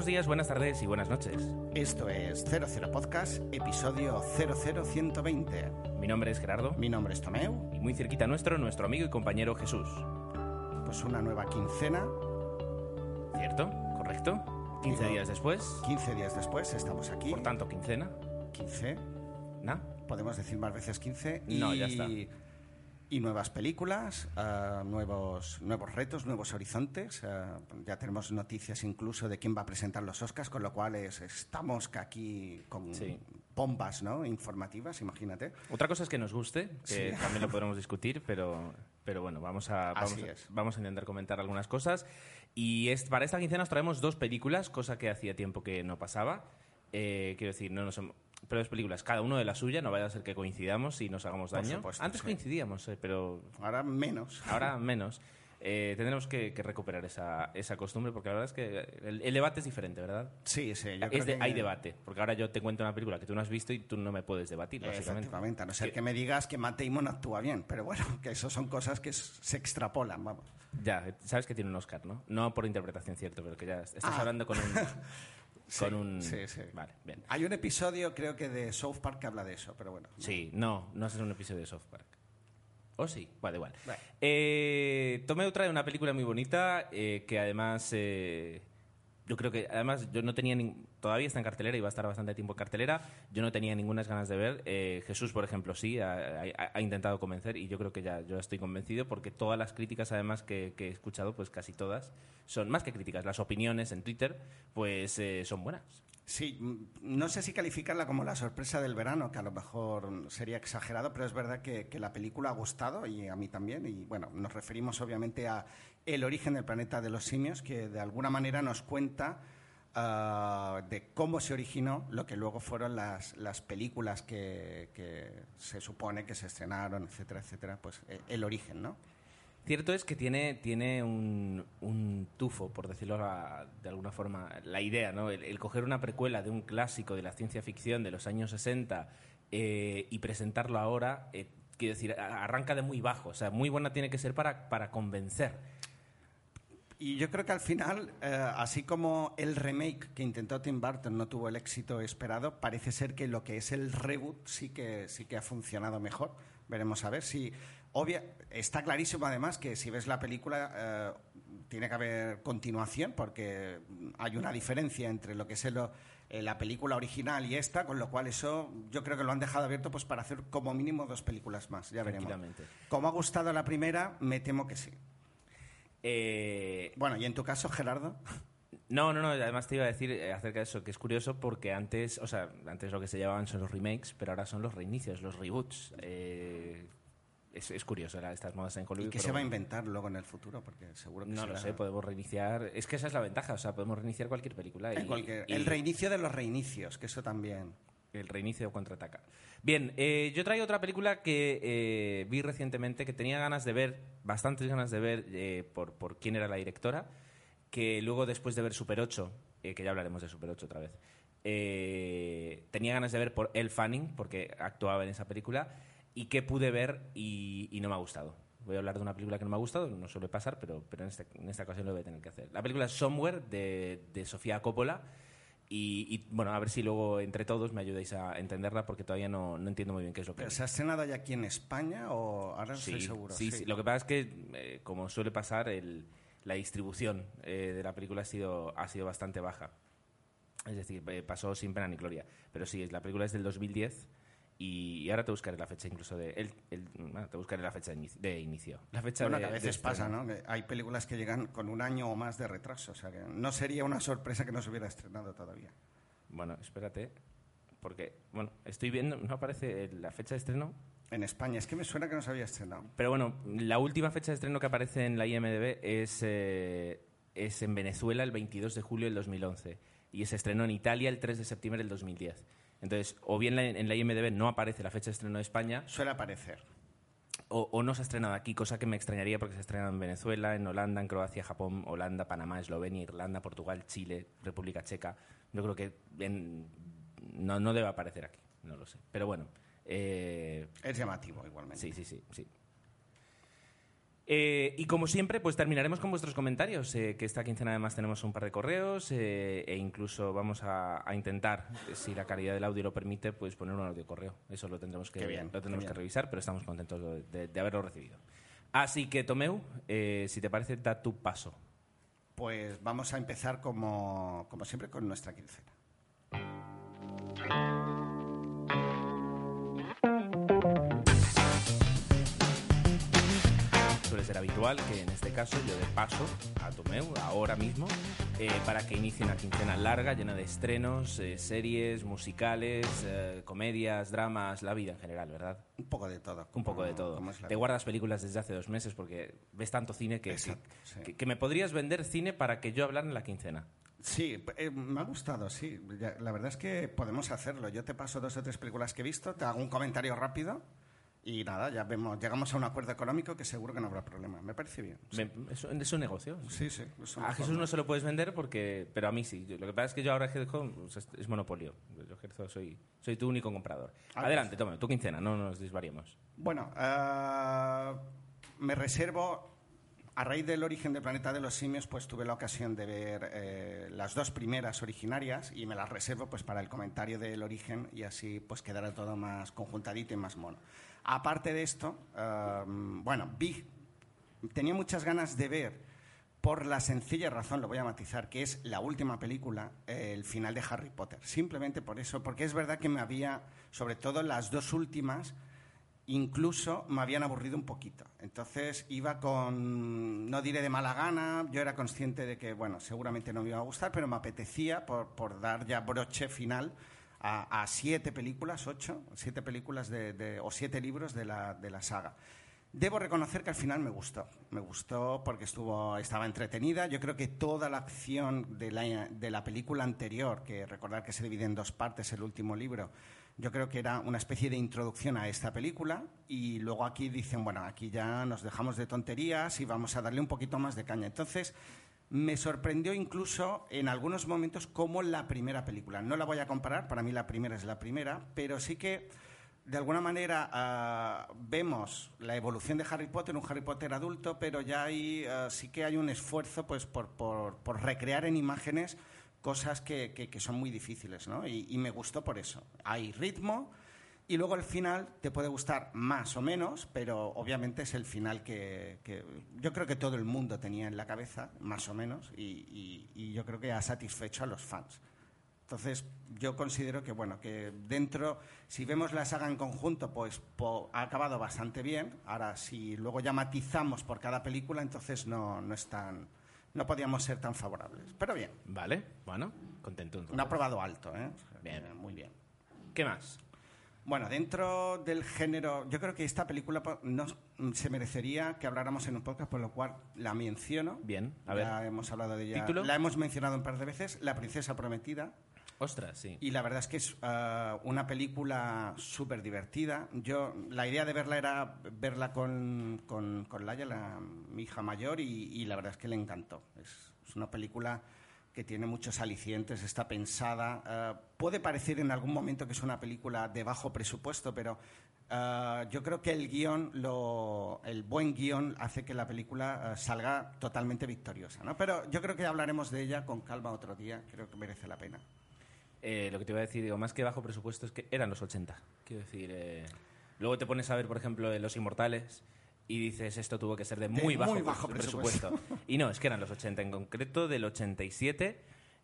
Buenos días, buenas tardes y buenas noches. Esto es 00 Podcast, episodio 00120. Mi nombre es Gerardo Mi nombre es Tomeu. y muy cerquita nuestro, nuestro amigo y compañero Jesús. Pues una nueva quincena, ¿Cierto? ¿Correcto? 15 Digo- días después, 15 días después estamos aquí. por tanto, quincena. 15, ¿No? podemos decir más veces 15. Y, No, ya está. Y nuevas películas, ah, nuevos, nuevos retos, nuevos horizontes. ah, ya tenemos noticias incluso de quién va a presentar los Oscars, con lo cual es- estamos aquí con Sí. bombas ¿no? informativas, imagínate. Otra cosa es que nos guste, que Sí. también lo podremos discutir, pero, pero bueno, vamos a, vamos, Así a- es. vamos a intentar comentar algunas cosas. Y es, para esta quincena os traemos dos películas, cosa que hacía tiempo que no pasaba. Eh, quiero decir, no nos hem- pero dos películas, cada uno de la suya, no vaya a ser que coincidamos y nos hagamos Por daño. supuesto, Antes sí. coincidíamos, eh, pero Ahora menos. ahora menos. Eh, tendremos que, que recuperar esa, esa costumbre porque la verdad es que el, el debate es diferente, ¿verdad? Sí, sí. Yo creo Es de- que- Hay debate, porque ahora yo te cuento una película que tú no has visto y tú no me puedes debatir, básicamente. Efectivamente, a no ser Que- que me digas que Matt Damon actúa bien, pero bueno, que eso son cosas que s- se extrapolan, vamos. Ya, sabes que tiene un Oscar, ¿no? No por interpretación, cierto, pero que ya estás Ah. hablando con un... Sí, con un... sí, sí. Vale, bien. Hay un episodio, creo que de South Park que habla de eso, pero bueno. Sí, no, no es un episodio de South Park. ¿O sí? Vale, igual. Bueno. Eh, Tomeu trae una película muy bonita eh, que además... eh, yo creo que, además, yo no tenía... nin- Todavía está en cartelera y va a estar bastante tiempo en cartelera. Yo no tenía ninguna ganas de ver. Eh, Jesús, por ejemplo, sí, ha, intentado convencer y yo creo que ya yo estoy convencido porque todas las críticas, además, que, he escuchado, pues casi todas, son más que críticas. Las opiniones en Twitter, pues eh, son buenas. Sí, mm, no sé si calificarla como la sorpresa del verano, que a lo mejor sería exagerado, pero es verdad que la película ha gustado y a mí también. Y bueno, nos referimos obviamente a El origen del planeta de los simios, que de alguna manera nos cuenta ah, de cómo se originó lo que luego fueron las, las películas que, que se supone que se estrenaron, etcétera, etcétera. Pues eh, el origen, ¿no? Cierto es que tiene, tiene un, un tufo, por decirlo de alguna forma, la idea, ¿no? El, coger una precuela de un clásico de la ciencia ficción de los años 60 eh, y presentarlo ahora, eh, quiero decir, arranca de muy bajo. O sea, muy buena tiene que ser para, para convencer. Y yo creo que al final, eh, así como el remake que intentó Tim Burton no tuvo el éxito esperado, parece ser que lo que es el reboot sí que, sí que ha funcionado mejor. Veremos a ver si... Obvia, está clarísimo además que si ves la película eh, tiene que haber continuación porque hay una diferencia entre lo que es el- eh, la película original y esta, con lo cual eso yo creo que lo han dejado abierto pues para hacer como mínimo dos películas más, ya veremos. Como ha gustado la primera, me temo que sí. Eh, Bueno, y en tu caso, Gerardo. No, no, no, además te iba a decir eh, acerca de eso, que es curioso porque antes, o sea, antes lo que se llamaban son los remakes, pero ahora son los reinicios, los reboots. Eh, es, es curioso era estas modas en Hollywood. ¿Y qué se va a inventar luego en el futuro? Porque seguro que No lo sé, podemos reiniciar. Es que esa es la ventaja, o sea, podemos reiniciar cualquier película. En y- cualquier- y El reinicio de los reinicios, que eso también. El reinicio contraataca. Bien, eh, yo traigo otra película que eh, vi recientemente, que tenía ganas de ver, bastantes ganas de ver eh, por, por quién era la directora, que luego después de ver Super 8, eh, que ya hablaremos de Super 8 otra vez, tenía ganas de ver por Elle Fanning, porque actuaba en esa película, y que pude ver y, no me ha gustado. Voy a hablar de una película que no me ha gustado, no suele pasar, pero, pero en, este- en esta ocasión lo voy a tener que hacer. La película Somewhere, de, de Sofía Coppola, y, y, bueno, a ver si luego entre todos me ayudáis a entenderla, porque todavía no, no entiendo muy bien qué es lo que ¿Pero es. se ha estrenado ya aquí en España o ahora no estoy seguro? Sí, sí. Lo que pasa es que, eh, como suele pasar, el- la distribución eh, de la película ha sido, ha sido bastante baja. Es decir, eh, pasó sin pena ni gloria. Pero sí, la película es del 2010 y, ahora te buscaré la fecha incluso de... El, el- bueno, te buscaré la fecha de inicio. De inicio. La fecha Bueno, de- que a veces pasa. ¿no? Que hay películas que llegan con un año o más de retraso. O sea, que no sería una sorpresa que no se hubiera estrenado todavía. Bueno, espérate, porque, bueno, estoy viendo, no aparece la fecha de estreno. En España, es que me suena que no se había estrenado. Pero bueno, la última fecha de estreno que aparece en la IMDB es, eh, es en Venezuela el 22 de julio del 2011 y se estrenó en Italia el 3 de septiembre del 2010. Entonces, o bien en la IMDB no aparece la fecha de estreno de España, Suele aparecer. o, o no se ha estrenado aquí, cosa que me extrañaría porque se ha estrenado en Venezuela, en Holanda, en Croacia, Japón, Holanda, Panamá, Eslovenia, Irlanda, Portugal, Chile, República Checa. Yo creo que en- no, no debe aparecer aquí, no lo sé. Pero bueno, eh, Es llamativo igualmente. sí, sí, sí. sí. Eh, y como siempre, pues terminaremos con vuestros comentarios, eh, que esta quincena además tenemos un par de correos eh, e incluso vamos a, a intentar, si la calidad del audio lo permite, pues poner un audio correo. Eso lo tendremos que, bien, lo tendremos que revisar, pero estamos contentos de, de- haberlo recibido. Así que, Tomeu, si te parece, da tu paso. Pues vamos a empezar como, como siempre con nuestra quincena. Ser habitual que en este caso yo dé paso a Tomeu ahora mismo eh, para que inicie una quincena larga, llena de estrenos, eh, series, musicales, eh, comedias, dramas, la vida en general, ¿verdad? Un poco de todo. Un poco de todo. Te guardas películas desde hace dos meses porque ves tanto cine que, Exacto, que- sí. que- que me podrías vender cine para que yo hablara en la quincena. Sí, eh, me ha gustado, sí. Ya- La verdad es que podemos hacerlo. Yo te paso dos o tres películas que he visto, te hago un comentario rápido y nada, ya vemos, llegamos a un acuerdo económico que seguro que no habrá problema. Me parece bien. Sí, Me- es, un- es un negocio. sí. sí, una A Jesús forma. no se lo puedes vender porque, pero a mí sí. Lo que pasa es que yo ahora ejerzo pues, es, es monopolio. Yo ejerzo, soy, soy tu único comprador. Ah, Adelante, toma, tu quincena, no nos desvariemos. Bueno, ah, me reservo, a raíz del origen del planeta de los simios, pues tuve la ocasión de ver eh, las dos primeras originarias y me las reservo pues para el comentario del origen y así pues quedará todo más conjuntadito y más mono. Aparte de esto, ah, bueno, vi, tenía muchas ganas de ver por la sencilla razón, lo voy a matizar, que es la última película, eh, el final de Harry Potter. Simplemente por eso, porque es verdad que me había, sobre todo las dos últimas, incluso me habían aburrido un poquito. Entonces iba con, no diré de mala gana, yo era consciente de que, bueno, seguramente no me iba a gustar, pero me apetecía por, por dar ya broche final a, a siete películas, ocho, siete películas de, de- o siete libros de la, de la saga. Debo reconocer que al final me gustó. Me gustó porque estuvo, estaba entretenida. Yo creo que toda la acción de la, de la película anterior, que recordar que se divide en dos partes el último libro, yo creo que era una especie de introducción a esta película. Y luego aquí dicen, bueno, aquí ya nos dejamos de tonterías y vamos a darle un poquito más de caña. Entonces, me sorprendió incluso en algunos momentos como la primera película. No la voy a comparar, para mí la primera es la primera, pero sí que de alguna manera ah, vemos la evolución de Harry Potter, un Harry Potter adulto, pero ya hay, ah, sí que hay un esfuerzo pues, por, por- por recrear en imágenes cosas que, que- son muy difíciles, ¿no? Y, y me gustó por eso. Hay ritmo y luego el final te puede gustar más o menos, pero obviamente es el final que, que yo creo que todo el mundo tenía en la cabeza, más o menos, y, y- y yo creo que ha satisfecho a los fans. Entonces, yo considero que, bueno, que dentro, si vemos la saga en conjunto, pues po- ha acabado bastante bien. Ahora, si luego ya matizamos por cada película, entonces no, no es tan, no podíamos ser tan favorables. Pero bien, ¿Vale? Bueno, contento un aprobado alto, ¿eh? Bien. muy bien. ¿Qué más? Bueno, dentro del género, yo creo que esta película po- no, se merecería que habláramos en un podcast, por lo cual la menciono. Bien, a ya ver. hemos hablado de ella. ¿Título? La hemos mencionado un par de veces, La princesa prometida. Ostras, sí. Y la verdad es que es ah, una película súper divertida. Yo, la idea de verla era verla con, con, con Laia, la- mi hija mayor, y, y la verdad es que le encantó. Es, es una película que tiene muchos alicientes, está pensada. ah, puede parecer en algún momento que es una película de bajo presupuesto, pero ah, yo creo que el guion, lo, el buen guion, hace que la película ah, salga totalmente victoriosa. ¿no? Pero yo creo que hablaremos de ella con calma otro día, creo que merece la pena. Eh, lo que te iba a decir, digo, más que bajo presupuesto es que eran los 80. Quiero decir, eh, luego te pones a ver, por ejemplo, Los Inmortales y dices, esto tuvo que ser de De muy bajo, muy bajo pres- presupuesto. y no, es que eran los 80, en concreto del 87.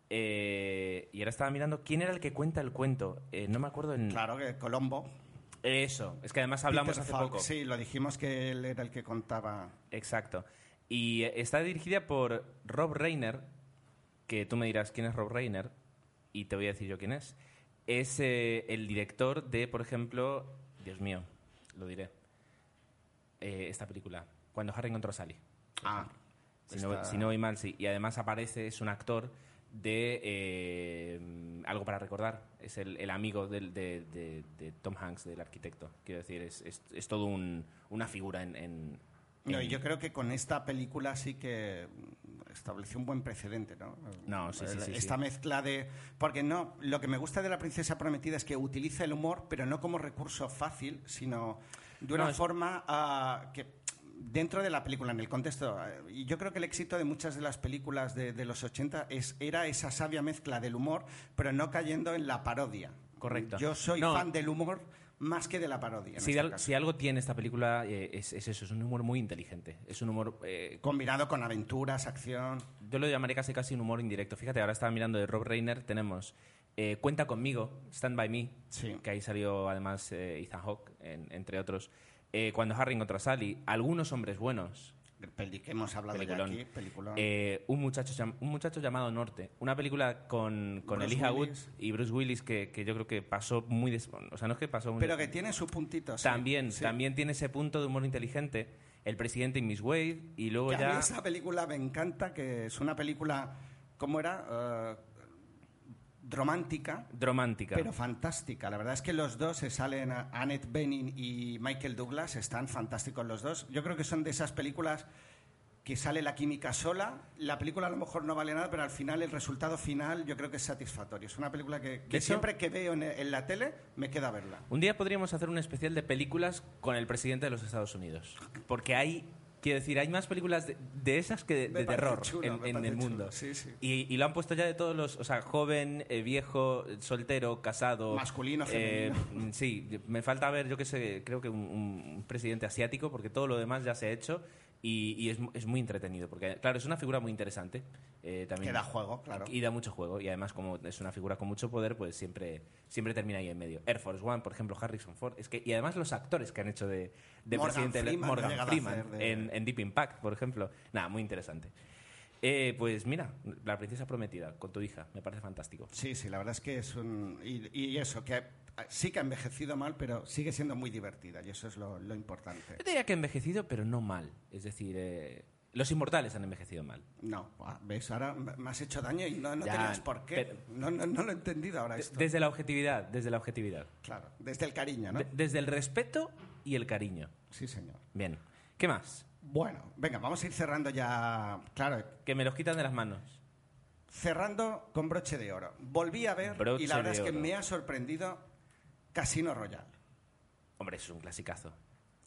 eh, y ahora estaba mirando quién era el que cuenta el cuento. Eh, no me acuerdo en... Claro que Colombo. Eso, es que además hablamos Peter hace Falk, poco. Sí, lo dijimos que él era el que contaba. Exacto. Y eh, está dirigida por Rob Reiner, que tú me dirás quién es Rob Reiner, y te voy a decir yo quién es. Es eh, el director de, por ejemplo, Dios mío, lo diré. Eh, esta película, cuando Harry encontró a Sally. Ah, Si no, si no voy mal, sí. Y además aparece, es un actor de eh, Algo para recordar. Es el, el amigo del- de, de- de Tom Hanks, del arquitecto. Quiero decir, es, es, es todo un- una figura en... en- No, yo creo que con esta película sí que estableció un buen precedente, ¿no? No, sí, sí, sí, Esta sí. mezcla de... Porque no, lo que me gusta de La Princesa Prometida es que utiliza el humor, pero no como recurso fácil, sino de una No, es- forma ah, que dentro de la película, en el contexto, eh, y yo creo que el éxito de muchas de las películas de, de los 80 es, era esa sabia mezcla del humor, pero no cayendo en la parodia. Correcto. Yo soy No. fan del humor más que de la parodia. Si, este al- si algo tiene esta película eh, es, es eso, es un humor muy inteligente. Es un humor... eh, Combinado con aventuras, acción... yo lo llamaría casi casi un humor indirecto. Fíjate, ahora estaba mirando de Rob Reiner, tenemos eh, Cuenta conmigo, Stand By Me, Sí. que ahí salió además eh, Ethan Hawke, en- entre otros. Eh, cuando Harry encontró a Sally, Algunos hombres buenos, Peli que hemos hablado Peliculón. ya aquí, peliculón. eh, un, muchacho, un muchacho llamado Norte, una película con, con Elijah Wood y Bruce Willis que, que yo creo que pasó muy... des- o sea, no es que pasó muy... Pero que tiene su puntito. sí. también, Sí. también tiene ese punto de humor inteligente. El presidente y Miss Wade, y luego Que a ya... mí esa película me encanta, que es una película, ¿cómo era? Eh, romántica, Romántica. pero fantástica. La verdad es que los dos se salen, a- Annette Bening y Michael Douglas, están fantásticos los dos. Yo creo que son de esas películas que sale la química sola. La película a lo mejor no vale nada, pero al final el resultado final yo creo que es satisfactorio. Es una película que, que De hecho- siempre que veo en, en la tele me queda verla. Un día podríamos hacer un especial de películas con el presidente de los Estados Unidos. Porque hay, quiero decir, hay más películas de, de esas que de, de terror chulo, en, en el chulo, mundo. sí, sí. Y, y lo han puesto ya de todos los, o sea, joven, eh, viejo, soltero, casado. Masculino, eh, femenino. mm, sí, me falta ver, yo qué sé, creo que un, un presidente asiático, porque todo lo demás ya se ha hecho. Y, y es, es muy entretenido, porque, claro, es una figura muy interesante. eh, también, Que da juego, claro. Y da mucho juego. Y además, como es una figura con mucho poder, pues siempre, siempre termina ahí en medio. Air Force One, por ejemplo, Harrison Ford. Es que, y además los actores que han hecho de, de Morgan presidente Freeman Morgan Freeman de- en, en Deep Impact, por ejemplo. Nada, muy interesante. Eh, pues mira, La Princesa Prometida, con tu hija, me parece fantástico. Sí, sí, la verdad es que es un... Y, y eso, que sí que ha envejecido mal, pero sigue siendo muy divertida y eso es lo, lo importante. Yo diría que ha envejecido, pero no mal. Es decir, eh, los inmortales han envejecido mal. No, ves, ahora me has hecho daño y no, no Ya, tenías por qué. pero- No, no, no lo he entendido ahora esto. desde la objetividad, desde la objetividad. Claro, desde el cariño, ¿no? De- desde el respeto y el cariño. Sí, señor. Bien. ¿Qué más? Bueno, venga, vamos a ir cerrando ya. Claro, Que me los quitan de las manos. cerrando con broche de oro. Volví a ver Broche y la verdad es que oro. me ha sorprendido Casino Royale. Hombre, eso es un clasicazo.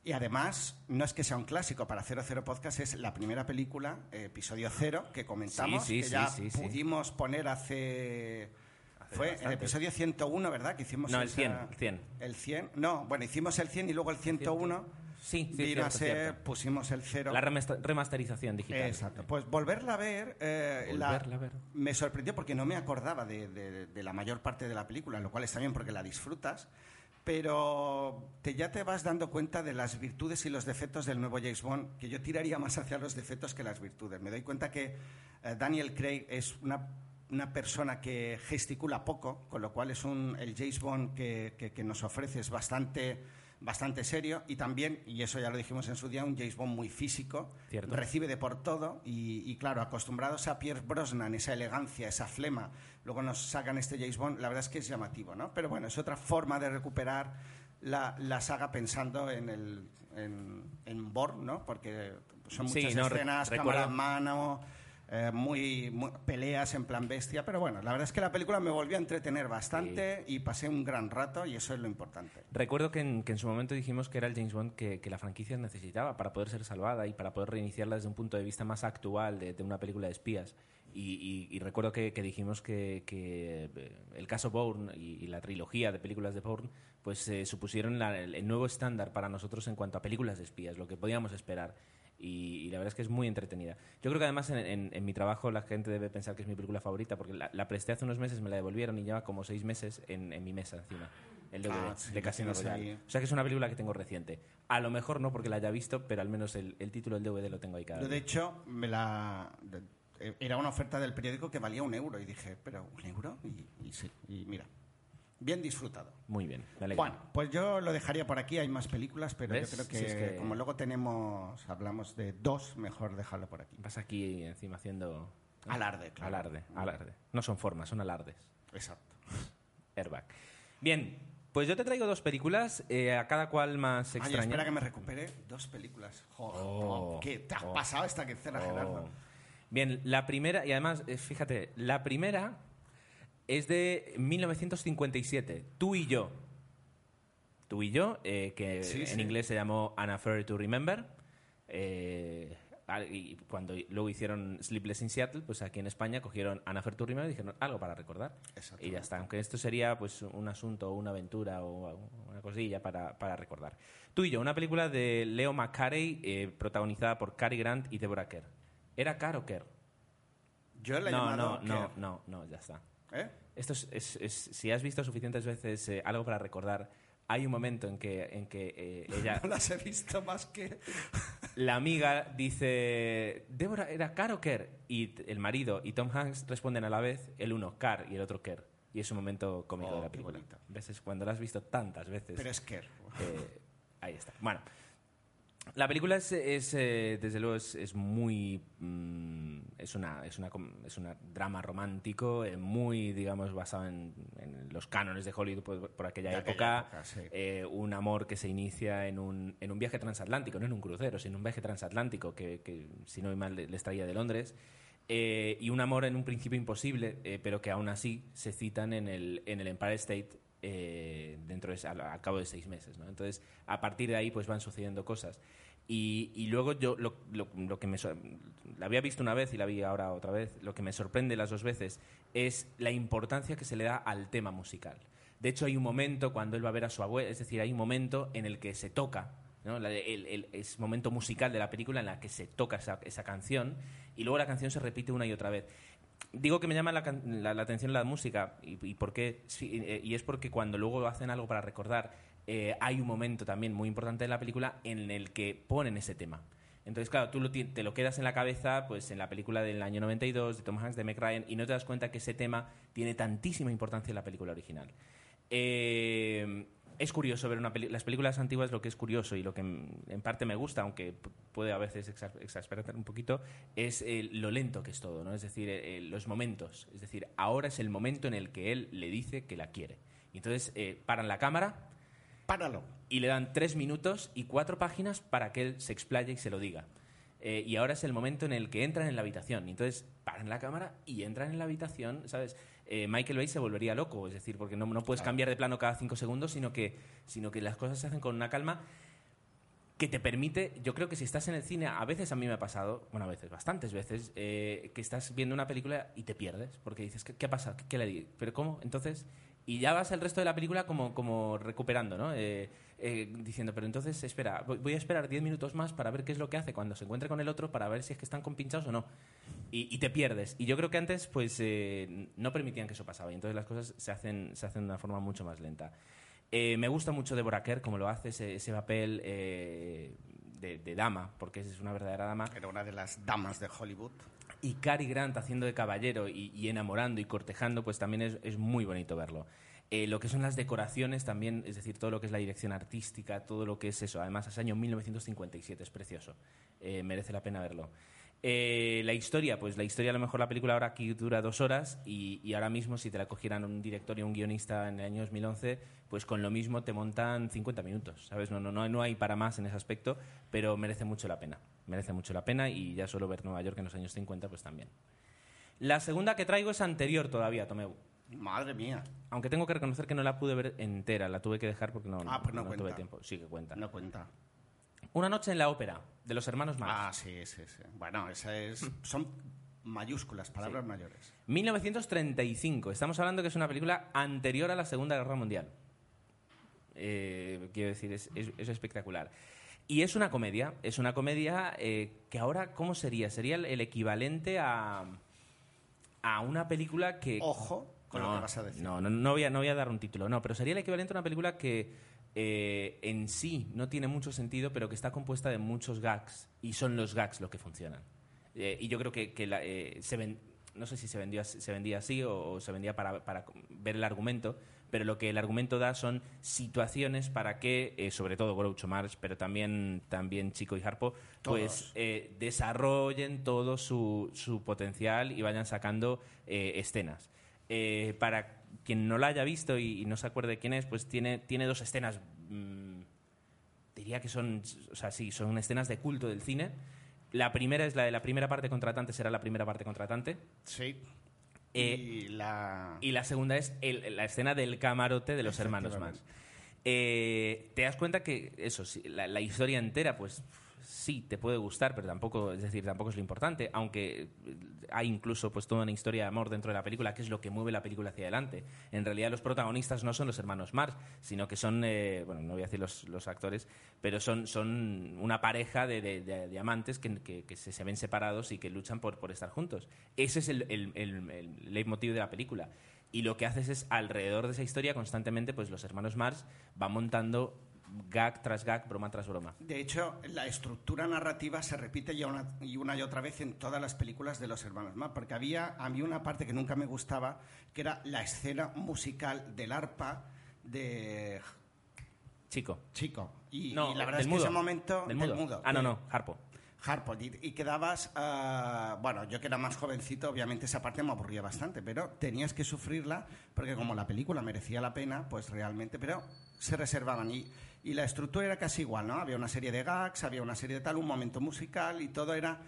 Y además, no es que sea un clásico, para 00 Podcast es la primera película, episodio cero, que comentamos, Sí, sí, que sí, ya pudimos poner hace... Hace Fue el bastante. episodio 101, ¿verdad? Que hicimos No, el esa- 100, el 100. El 100. No, bueno, hicimos el 100 y luego el 101 Sí, sí, vino cierto, a ser, cierto. pusimos el cero. La remasterización digital. Exacto. Pues volverla a ver, eh, la- Volverla a ver. me sorprendió porque no me acordaba de, de- de la mayor parte de la película, lo cual está bien porque la disfrutas, pero te, ya te vas dando cuenta de las virtudes y los defectos del nuevo James Bond, que yo tiraría más hacia los defectos que las virtudes. Me doy cuenta que eh, Daniel Craig es una, una persona que gesticula poco, con lo cual es un, el James Bond que, que- que nos ofrece es bastante, bastante serio y también, y eso ya lo dijimos en su día, un James Bond muy físico, Cierto. recibe de por todo y, y, claro, acostumbrados a Pierce Brosnan, esa elegancia, esa flema, luego nos sacan este James Bond, la verdad es que es llamativo, ¿no? Pero bueno, es otra forma de recuperar la, la saga pensando en el en, en Bourne, ¿no? Porque son Sí, muchas no, escenas, cámara en mano, eh, muy, muy- peleas en plan bestia, pero bueno, la verdad es que la película me volvió a entretener bastante y pasé un gran rato y eso es lo importante. Recuerdo que en, que en su momento dijimos que era el James Bond que, que la franquicia necesitaba para poder ser salvada y para poder reiniciarla desde un punto de vista más actual de, de una película de espías. Y, y- y recuerdo que, que dijimos que, que, eh, el caso Bourne y, y la trilogía de películas de Bourne pues eh, supusieron la- el, el nuevo estándar para nosotros en cuanto a películas de espías, lo que podíamos esperar. Y, y la verdad es que es muy entretenida. Yo creo que además en, en- en mi trabajo la gente debe pensar que es mi película favorita porque la, la presté hace unos meses, me la devolvieron y lleva como seis meses en, en mi mesa encima. El DVD Ah, sí, de Casino Royale. ahí. O sea que es una película que tengo reciente. A lo mejor no porque la haya visto, pero al menos el, el título del DVD lo tengo ahí cada Yo, de hecho, me la, era una oferta del periódico que valía un euro y dije, ¿pero un euro? Y, y sí, y mira. Bien disfrutado. Muy bien, alegro. Bueno, pues yo lo dejaría por aquí. Hay más películas, pero ¿Ves? yo creo que, Si es que- como luego tenemos, hablamos de dos, mejor dejarlo por aquí. Vas aquí encima haciendo... Alarde, claro. Alarde, alarde. No son formas, son alardes. Exacto. Airbag. Bien, pues yo te traigo dos películas, eh, a cada cual más Ay, extraña. espera que me recupere. Dos películas. Joder, Oh, ¿Qué te has oh. pasado esta quincena, Oh. Gerardo? Bien, la primera, y además, eh, fíjate, la primera es de 1957, Tú y yo. Tú y yo, eh, que Sí, en sí. inglés se llamó An Affair to Remember. eh, y cuando luego hicieron Sleepless in Seattle, pues aquí en España cogieron An Affair to Remember y dijeron algo para recordar. Y ya está, aunque esto sería pues un asunto, una aventura o una cosilla para, para recordar. Tú y yo, una película de Leo McCarey eh, protagonizada por Cary Grant y Deborah Kerr. ¿Era Carr o Kerr? Yo le he No, llamado no, no, Kerr. no, no, ya está. ¿Eh? Esto es, es- es- si has visto suficientes veces eh, algo para recordar, hay un momento en que, en que eh, ella, No las he visto más que... la amiga dice, Débora, ¿era Car o Kerr? Y el marido y Tom Hanks responden a la vez, el uno Car y el otro Kerr. Y es un momento cómico Oh, de la qué película. bonito. ¿Ves? Es cuando lo has visto tantas veces. Pero es Kerr. Eh, ahí está. Bueno, la película es, es, eh, desde luego, es, es muy. mm, es, una, es, una, es una drama romántico, eh, muy, digamos, basado en, en los cánones de Hollywood por, por aquella aquella época. época, sí. Eh, un amor que se inicia en un, en un viaje transatlántico, no en un crucero, sino en un viaje transatlántico que, que, si no voy mal, les traía de Londres. Eh, y un amor en un principio imposible, eh, pero que aún así se citan en el, en el Empire State eh, dentro de, al, al cabo de seis meses. ¿no? Entonces, a partir de ahí, pues van sucediendo cosas. Y, y luego yo lo, lo- lo que me la había visto una vez y la vi ahora otra vez. Lo que me sorprende las dos veces es la importancia que se le da al tema musical. De hecho, hay un momento cuando él va a ver a su abuela, es decir, hay un momento en el que se toca, ¿no? El, el- momento musical de la película en la que se toca esa, esa canción y luego la canción se repite una y otra vez. Digo que me llama la, atención la música y, por qué, eh, y es porque cuando luego hacen algo para recordar, eh, hay un momento también muy importante de la película en el que ponen ese tema. Entonces, claro, tú te lo quedas en la cabeza pues en la película del año 92 de Tom Hanks, de Meg Ryan, y no te das cuenta que ese tema tiene tantísima importancia en la película original. Eh, es curioso ver una las películas antiguas, lo que es curioso y lo que en parte me gusta, aunque puede a veces exa- exasperar un poquito, es eh, lo lento que es todo, ¿no? Es decir, eh, eh, los momentos. Es decir, ahora es el momento en el que él le dice que la quiere. Y entonces eh, paran la cámara Páralo. y le dan tres minutos y cuatro páginas para que él se explaye y se lo diga. Y ahora es el momento en el que entran en la habitación. Y entonces paran la cámara y entran en la habitación, ¿sabes? Michael Bay se volvería loco, es decir, porque no, no puedes cambiar de plano cada cinco segundos, sino que, sino que las cosas se hacen con una calma que te permite, yo creo que si estás en el cine, a veces a mí me ha pasado, bueno, a veces, bastantes veces, eh, que estás viendo una película y te pierdes, porque dices, ¿qué, qué ha pasado? ¿Qué, qué le di? ¿Pero cómo? Entonces, y ya vas el resto de la película como, como recuperando, ¿no? Eh, eh, diciendo, pero entonces, espera, voy, a esperar 10 minutos más para ver qué es lo que hace cuando se encuentre con el otro, para ver si es que están compinchados o no. Y, y te pierdes. Y yo creo que antes, pues, eh, no permitían que eso pasaba, y entonces las cosas se hacen, se hacen de una forma mucho más lenta. Eh, me gusta mucho Deborah Kerr, como lo hace, ese, ese papel eh, de, de dama, porque es una verdadera dama. Era una de las damas de Hollywood. Y Cary Grant haciendo de caballero y, y enamorando y cortejando, pues también es, es muy bonito verlo. Eh, lo que son las decoraciones también, es decir, todo lo que es la dirección artística, todo lo que es eso. Además, es año 1957, es precioso. Merece la pena verlo. Eh, la historia, pues la historia a lo mejor la película ahora aquí dura dos horas y, y ahora mismo si te la cogieran un director y un guionista en el año 2011, pues con lo mismo te montan 50 minutos, ¿sabes? No, no, no, no hay para más en ese aspecto, pero merece mucho la pena. Merece mucho la pena y ya solo ver Nueva York en los años 50, pues también. La segunda que traigo es anterior todavía, Tomeu. Madre mía. Aunque tengo que reconocer que no la pude ver entera, la tuve que dejar porque no, Ah, pues no tuve cuenta. tiempo. Sí que cuenta. No cuenta. Una noche en la ópera, de los hermanos Marx. Ah, sí, sí, sí. Bueno, esa es, son mayúsculas, palabras mayores. 1935. Estamos hablando que es una película anterior a la Segunda Guerra Mundial. Eh, quiero decir, es, es- es espectacular. Y es una comedia, es una comedia eh, que ahora, ¿cómo sería? Sería el, el equivalente a, a una película que... Ojo con lo No, que vas a decir. No, no, no voy a, no voy a dar un título, no, pero sería el equivalente a una película que eh, en sí no tiene mucho sentido, pero que está compuesta de muchos gags y son los gags lo que funcionan. Eh, y yo creo que, que la, eh, se ven- no sé si se, vendió, se vendía así o, o se vendía para, para ver el argumento, pero lo que el argumento da son situaciones para que, sobre todo Groucho Marx, pero también, también Chico y Harpo, pues desarrollen todo su, su, potencial y vayan sacando escenas. para quien no la haya visto y, no se acuerde quién es, pues tiene, tiene dos escenas, mm, diría que son, o sea, sí, son escenas de culto del cine. La primera es la de la primera parte contratante, será la primera parte contratante. Sí. Eh, y, la... y la segunda es la escena del camarote de los hermanos Mann. Eh, te das cuenta que eso, la, la historia entera, pues sí, te puede gustar, pero tampoco, es decir, tampoco es lo importante, aunque hay incluso pues toda una historia de amor dentro de la película, que es lo que mueve la película hacia adelante. En realidad los protagonistas no son los hermanos Mars, sino que son, eh, bueno, no voy a decir los, actores, pero son, son una pareja de, de, amantes que, que, se, ven separados y que luchan por, por estar juntos. Ese es el, el, el, leitmotiv de la película y lo que haces es alrededor de esa historia constantemente pues los hermanos Mars van montando gag tras gag, broma tras broma. De hecho, la estructura narrativa se repite ya una y, una y otra vez en todas las películas de los hermanos Marx, porque había a mí una parte que nunca me gustaba, que era la escena musical del arpa de Chico. Chico. Y, la verdad es que ese momento del mudo. Ah, no, no, Harpo. Harpo. Y, quedabas, ah, bueno, yo que era más jovencito, obviamente esa parte me aburría bastante, pero tenías que sufrirla porque como la película merecía la pena, pues realmente, pero se reservaban. Y, y la estructura era casi igual, ¿no? Había una serie de gags, había una serie de tal, un momento musical y todo era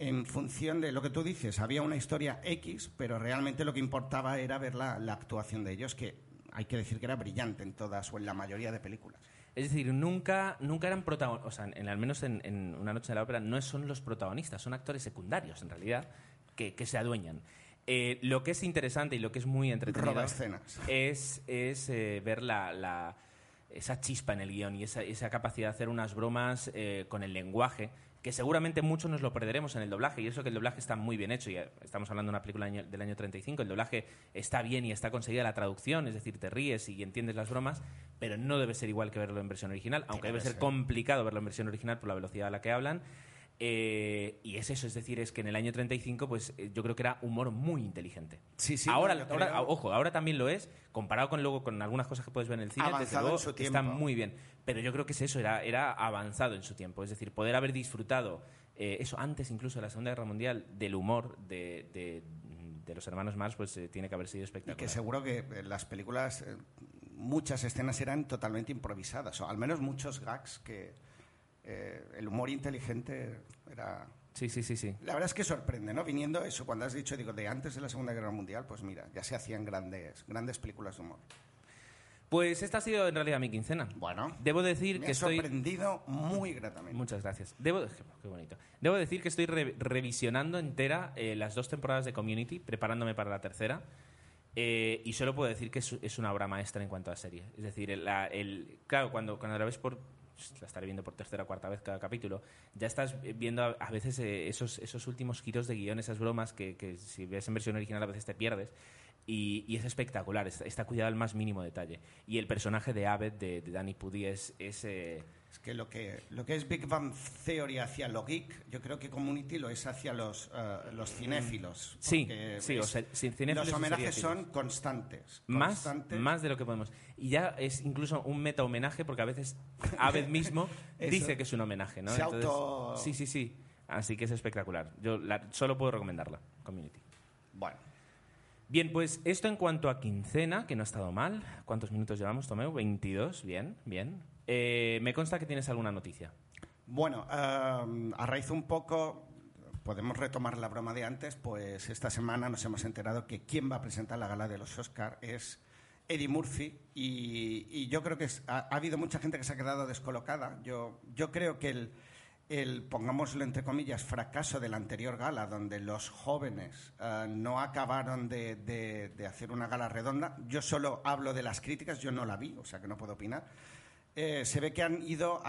en función de lo que tú dices. Había una historia X, pero realmente lo que importaba era ver la, actuación de ellos, que hay que decir que era brillante en todas o en la mayoría de películas. Es decir, nunca, nunca eran protagonistas, o sea, en, al menos en, Una noche de la ópera, no son los protagonistas, son actores secundarios, en realidad, que, se adueñan. Eh, lo que es interesante y lo que es muy entretenido es, es eh, ver la esa chispa en el guion y esa, esa capacidad de hacer unas bromas eh, con el lenguaje, que seguramente muchos nos lo perderemos en el doblaje, y eso que el doblaje está muy bien hecho, y estamos hablando de una película del año 35, el doblaje está bien y está conseguida la traducción, es decir, te ríes y entiendes las bromas, pero no debe ser igual que verlo en versión original, aunque debe ser. complicado verlo en versión original por la velocidad a la que hablan, eh, y es eso, es decir, es que en el año 35, pues eh, yo creo que era humor muy inteligente. Sí, sí. Ahora, ojo, ahora también lo es, comparado con luego con algunas cosas que puedes ver en el cine, avanzado en su tiempo. está muy bien. Pero yo creo que es eso, era, era avanzado en su tiempo. Es decir, poder haber disfrutado eh, eso antes incluso de la Segunda Guerra Mundial del humor de, de, los hermanos Mars, pues tiene que haber sido espectacular. Y que seguro que las películas, muchas escenas eran totalmente improvisadas, o al menos muchos gags que eh, el humor inteligente era... Sí, sí, sí, sí. La verdad es que sorprende, ¿no? Viniendo eso, cuando has dicho, digo, de antes de la Segunda Guerra Mundial, pues mira, ya se hacían grandes, grandes películas de humor. Pues esta ha sido en realidad mi quincena. Bueno, debo decir me que ha sorprendido muy gratamente. Muchas gracias. Debo, qué bonito. Debo decir que estoy revisionando entera eh, las dos temporadas de Community, preparándome para la tercera. Eh, y solo puedo decir que es, una obra maestra en cuanto a serie. Es decir, el, claro, cuando, cuando la ves por la estaré viendo por tercera o cuarta vez cada capítulo, ya estás viendo a, veces eh, esos, esos últimos giros de guion, esas bromas que, que, si ves en versión original a veces te pierdes. Y, es espectacular, está, cuidado al más mínimo detalle. Y el personaje de Abed, de, Danny Pudi, es... es eh, es que lo, que lo que es Big Bang Theory hacia lo geek, yo creo que Community lo es hacia los, uh, los cinéfilos. Sí, sí, o sea, Los homenajes son constantes, más, Más de lo que podemos. Y ya es incluso un meta homenaje porque a veces Abed mismo dice que es un homenaje, ¿no? Se auto... Sí, sí, sí. Así que es espectacular. Yo solo puedo recomendarla, Community. Bueno. Bien, pues esto en cuanto a quincena, que no ha estado mal. ¿Cuántos minutos llevamos, Tomeu? 22, bien, bien. Eh, me consta que tienes alguna noticia. Bueno, a raíz un poco, podemos retomar la broma de antes, pues esta semana nos hemos enterado que quien va a presentar la gala de los Oscar es Eddie Murphy y, yo creo que ha, habido mucha gente que se ha quedado descolocada. Yo, yo creo que el, el, pongámoslo entre comillas, fracaso de la anterior gala, donde los jóvenes eh, no acabaron de, de, hacer una gala redonda, yo solo hablo de las críticas, yo no la vi, o sea que no puedo opinar eh, se ve que han ido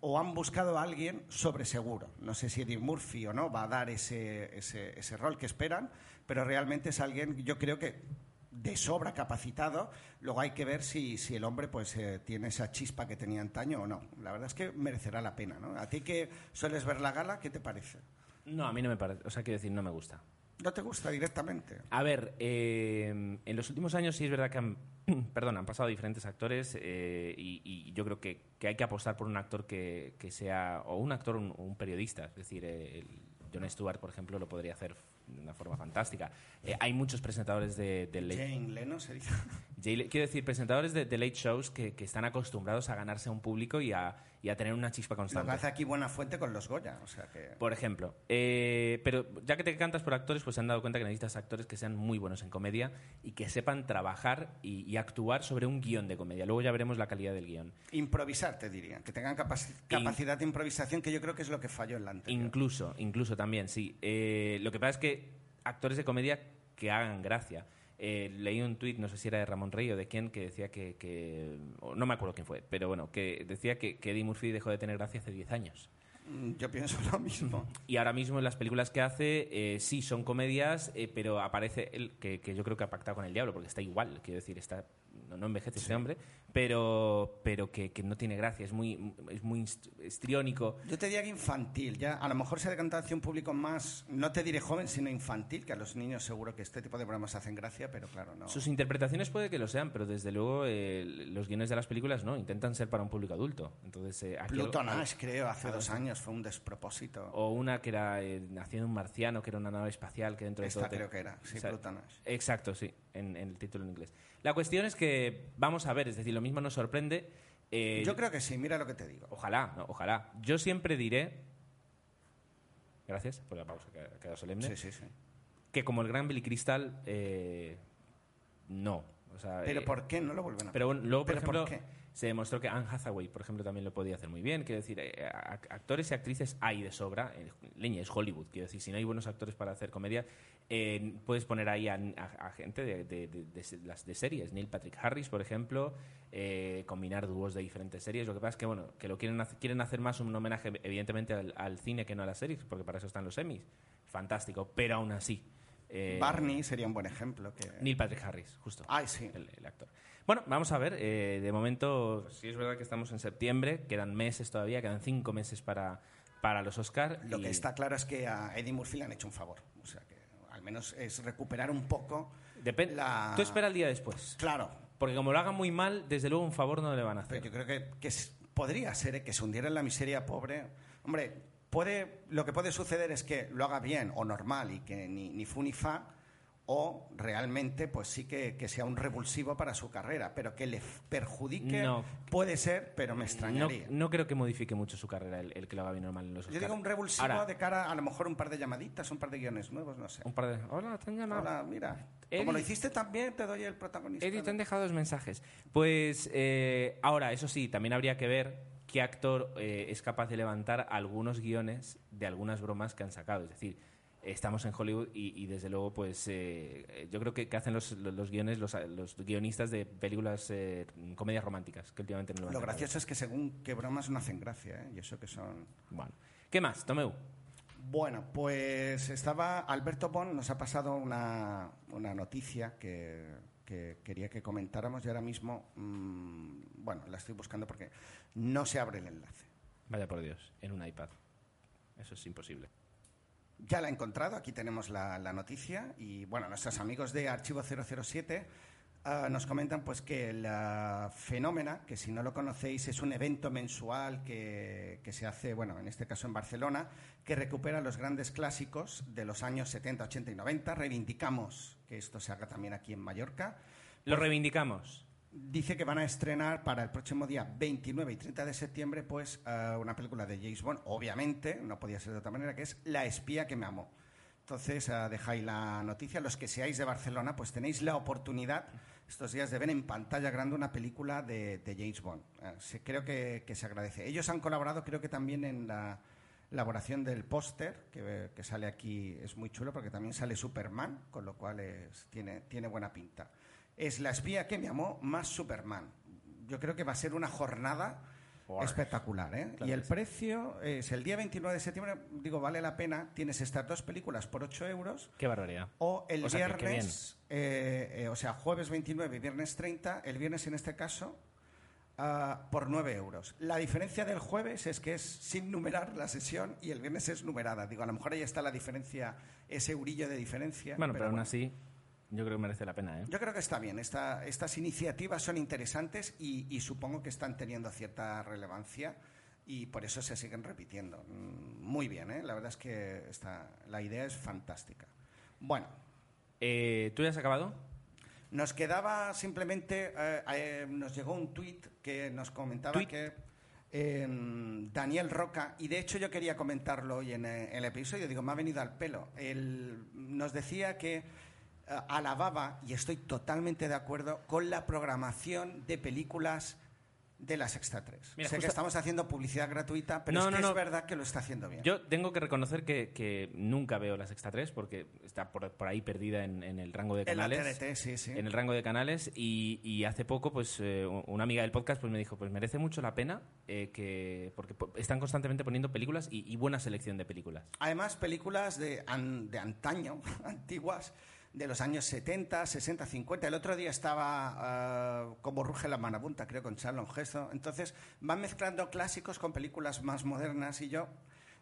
o han buscado a alguien sobre seguro. No sé si Eddie Murphy o no va a dar ese, ese, rol que esperan, pero realmente es alguien, yo creo que de sobra capacitado. Luego hay que ver si, si el hombre pues eh, tiene esa chispa que tenía antaño o no. La verdad es que merecerá la pena. ¿no? A ti que sueles ver la gala, ¿qué te parece? No, a mí no me parece. O sea, quiero decir, no me gusta. ¿No te gusta directamente? A ver, eh, en los últimos años sí es verdad que han, perdón, han pasado diferentes actores eh, y, y yo creo que, que hay que apostar por un actor que, que sea, o un actor o un, un periodista. Es decir, eh, el Jon Stewart, por ejemplo, lo podría hacer de una forma fantástica. Eh, hay muchos presentadores de, de late, Jane Leno se dice. Jay- quiero decir, presentadores de, de late shows que, que están acostumbrados a ganarse a un público y a, y a tener una chispa Lo que constante. hace aquí Buena Fuente con los Goya. O sea que... Por ejemplo. Eh, pero ya que te cantas por actores, pues se han dado cuenta que necesitas actores que sean muy buenos en comedia y que sepan trabajar y, y actuar sobre un guion de comedia. Luego ya veremos la calidad del guion. Improvisar, te diría. Que tengan capaci- capacidad de improvisación, que yo creo que es lo que falló en la anterior. Incluso, incluso también, sí. Eh, lo que pasa es que actores de comedia que hagan gracia. Eh, leí un tuit, no sé si era de Ramón Rey o de quién, que decía que, no me acuerdo quién fue, pero bueno, que decía que, que Eddie Murphy dejó de tener gracia hace 10 años. Mm, Yo pienso lo mismo. Y ahora mismo en las películas que hace, eh, sí, son comedias, eh, pero aparece él, que, que yo creo que ha pactado con el diablo, porque está igual, quiero decir, está, no, no envejece ese hombre, pero, pero que, que no tiene gracia, es muy, es muy hist- histriónico. Yo te diría que infantil. Ya, a lo mejor se decanta hacia un público más, no te diré joven, sino infantil, que a los niños seguro que este tipo de bromas hacen gracia, pero claro, no. Sus interpretaciones puede que lo sean, pero desde luego eh, los guiones de las películas no, intentan ser para un público adulto. Entonces, eh, aquí Pluto Nash, creo, hace dos años fue un despropósito. O una que era eh, Naciendo un marciano, que era una nave espacial que dentro de Esta todo... creo que era, sí, o sea, Pluto Nash. Exacto, sí, en, en el título en inglés. La cuestión es que vamos a ver, es decir, lo mismo nos sorprende. eh, Yo creo que sí, mira lo que te digo. Ojalá, no, ojalá. Yo siempre diré... Gracias por la pausa que ha quedado solemne. Sí, sí, sí. Que como el gran Billy Crystal, eh, no. O sea, Pero eh, ¿por qué no lo vuelven a hacer? Pero luego, por ¿Pero por ejemplo, qué? Se demostró que Anne Hathaway, por ejemplo, también lo podía hacer muy bien. Quiero decir, eh, actores y actrices hay de sobra. Leña, es Hollywood. Quiero decir, si no hay buenos actores para hacer comedia, eh, puedes poner ahí a, a- a gente de, de- de- de se- las de series. Neil Patrick Harris, por ejemplo, eh, combinar dúos de diferentes series. Lo que pasa es que, bueno, que lo quieren, hacer- quieren hacer más un homenaje, evidentemente, al, al cine que no a las series, porque para eso están los Emmys. Fantástico. Pero aún así... eh, Barney sería un buen ejemplo. Que... Neil Patrick Harris, justo Ay, sí. el, el actor. Bueno, vamos a ver. eh, de momento, sí es verdad que estamos en septiembre, quedan meses todavía, quedan cinco meses para, para los Oscar. Lo y- que está claro es que a Eddie Murphy le han hecho un favor. O sea, que al menos es recuperar un poco Depen- la... Tú espera el día después. Claro, Porque como lo hagan muy mal, desde luego un favor no le van a pero hacer. yo creo que, que es- podría ser ¿eh? que se hundiera en la miseria pobre. Hombre, puede, lo que puede suceder es que lo haga bien o normal y que ni, ni fu ni fa, o realmente pues sí que, que sea un revulsivo para su carrera, pero que le perjudique No. puede ser, pero me extrañaría. no creo que modifique mucho su carrera el, el que lo haga bien normal en los Yo Oscar. digo un revulsivo Ahora, de cara a lo mejor un par de llamaditas, un par de guiones nuevos, no sé. un par de... Hola, te han llamado. Hola, mira. Eddie- Como lo hiciste también, te doy el protagonista. Eddie, te han dejado dos mensajes. Pues eh, ahora, eso sí, también habría que ver qué actor eh, es capaz de levantar algunos guiones de algunas bromas que han sacado. Es decir, estamos en Hollywood y, y, desde luego, pues eh, yo creo que, que hacen los, los, los guiones los, los, guionistas de películas, eh, comedias románticas, que últimamente no lo Lo gracioso es que según qué bromas no hacen gracia, ¿eh? Y eso que son... Bueno. ¿Qué más, Tomeu? Bueno, pues estaba Alberto Bon, nos ha pasado una, una noticia que, que, quería que comentáramos y ahora mismo, mmm, bueno, la estoy buscando porque no se abre el enlace. Vaya por Dios, en un iPad. Eso es imposible. Ya la he encontrado, aquí tenemos la, noticia y bueno, nuestros amigos de Archivo 007 uh, nos comentan pues que la Fenómena, que si no lo conocéis es un evento mensual que, que, se hace, bueno, en este caso en Barcelona, que recupera los grandes clásicos de los años 70, 80 y 90. Reivindicamos que esto se haga también aquí en Mallorca. Lo reivindicamos. Dice que van a estrenar para el próximo día 29 y 30 de septiembre pues uh, una película de James Bond, obviamente, no podía ser de otra manera, que es La espía que me amó. Entonces, uh, dejáis la noticia. Los que seáis de Barcelona, pues tenéis la oportunidad estos días de ver en pantalla grande una película de, James Bond. Se, creo que, se agradece. Ellos han colaborado, creo que también en la elaboración del póster, que, sale aquí, es muy chulo porque también sale Superman, con lo cual tiene buena pinta es La espía que me amó más Superman. Yo creo que va a ser una jornada wow. espectacular. ¿eh? Claro y el sí. precio es el día 29 de septiembre, digo, vale la pena. Tienes estas dos películas por 8 euros. Qué barbaridad. O el o sea, viernes, eh, eh, o sea, jueves 29 y viernes 30. El viernes en este caso ah, por 9 euros. La diferencia del jueves es que es sin numerar la sesión y el viernes es numerada. Digo, a lo mejor ahí está la diferencia, ese eurillo de diferencia. Bueno, pero, aún así, yo creo que merece la pena. ¿eh? Yo creo que está bien. Esta- estas iniciativas son interesantes y, y supongo que están teniendo cierta relevancia y por eso se siguen repitiendo. Mm, Muy bien, ¿eh? la verdad es que esta, la idea es fantástica. Bueno, Eh, ¿Tú ya has acabado? nos quedaba simplemente, eh, eh, nos llegó un tuit que nos comentaba Tuit. que eh, Daniel Roca, y de hecho yo quería comentarlo hoy en eh, el episodio, digo, me ha venido al pelo. Él nos decía que alababa, y estoy totalmente de acuerdo, con la programación de películas de la Sexta 3. Mira, sé que estamos haciendo publicidad gratuita, pero No, es que no. es verdad que lo está haciendo bien. Yo tengo que reconocer que, que nunca veo la Sexta 3 porque está por, por ahí perdida en, en el rango de en la canales. TDT, sí, sí. en el rango de canales y, y hace poco pues eh, una amiga del podcast pues me dijo pues merece mucho la pena eh, que porque po- están constantemente poniendo películas y, y buena selección de películas Además, películas de, an- de antaño, antiguas, de los años 70, 60, 50. El otro día estaba ah, como ruge la manabunta, creo, con Charlon Heston. Entonces, van mezclando clásicos con películas más modernas y yo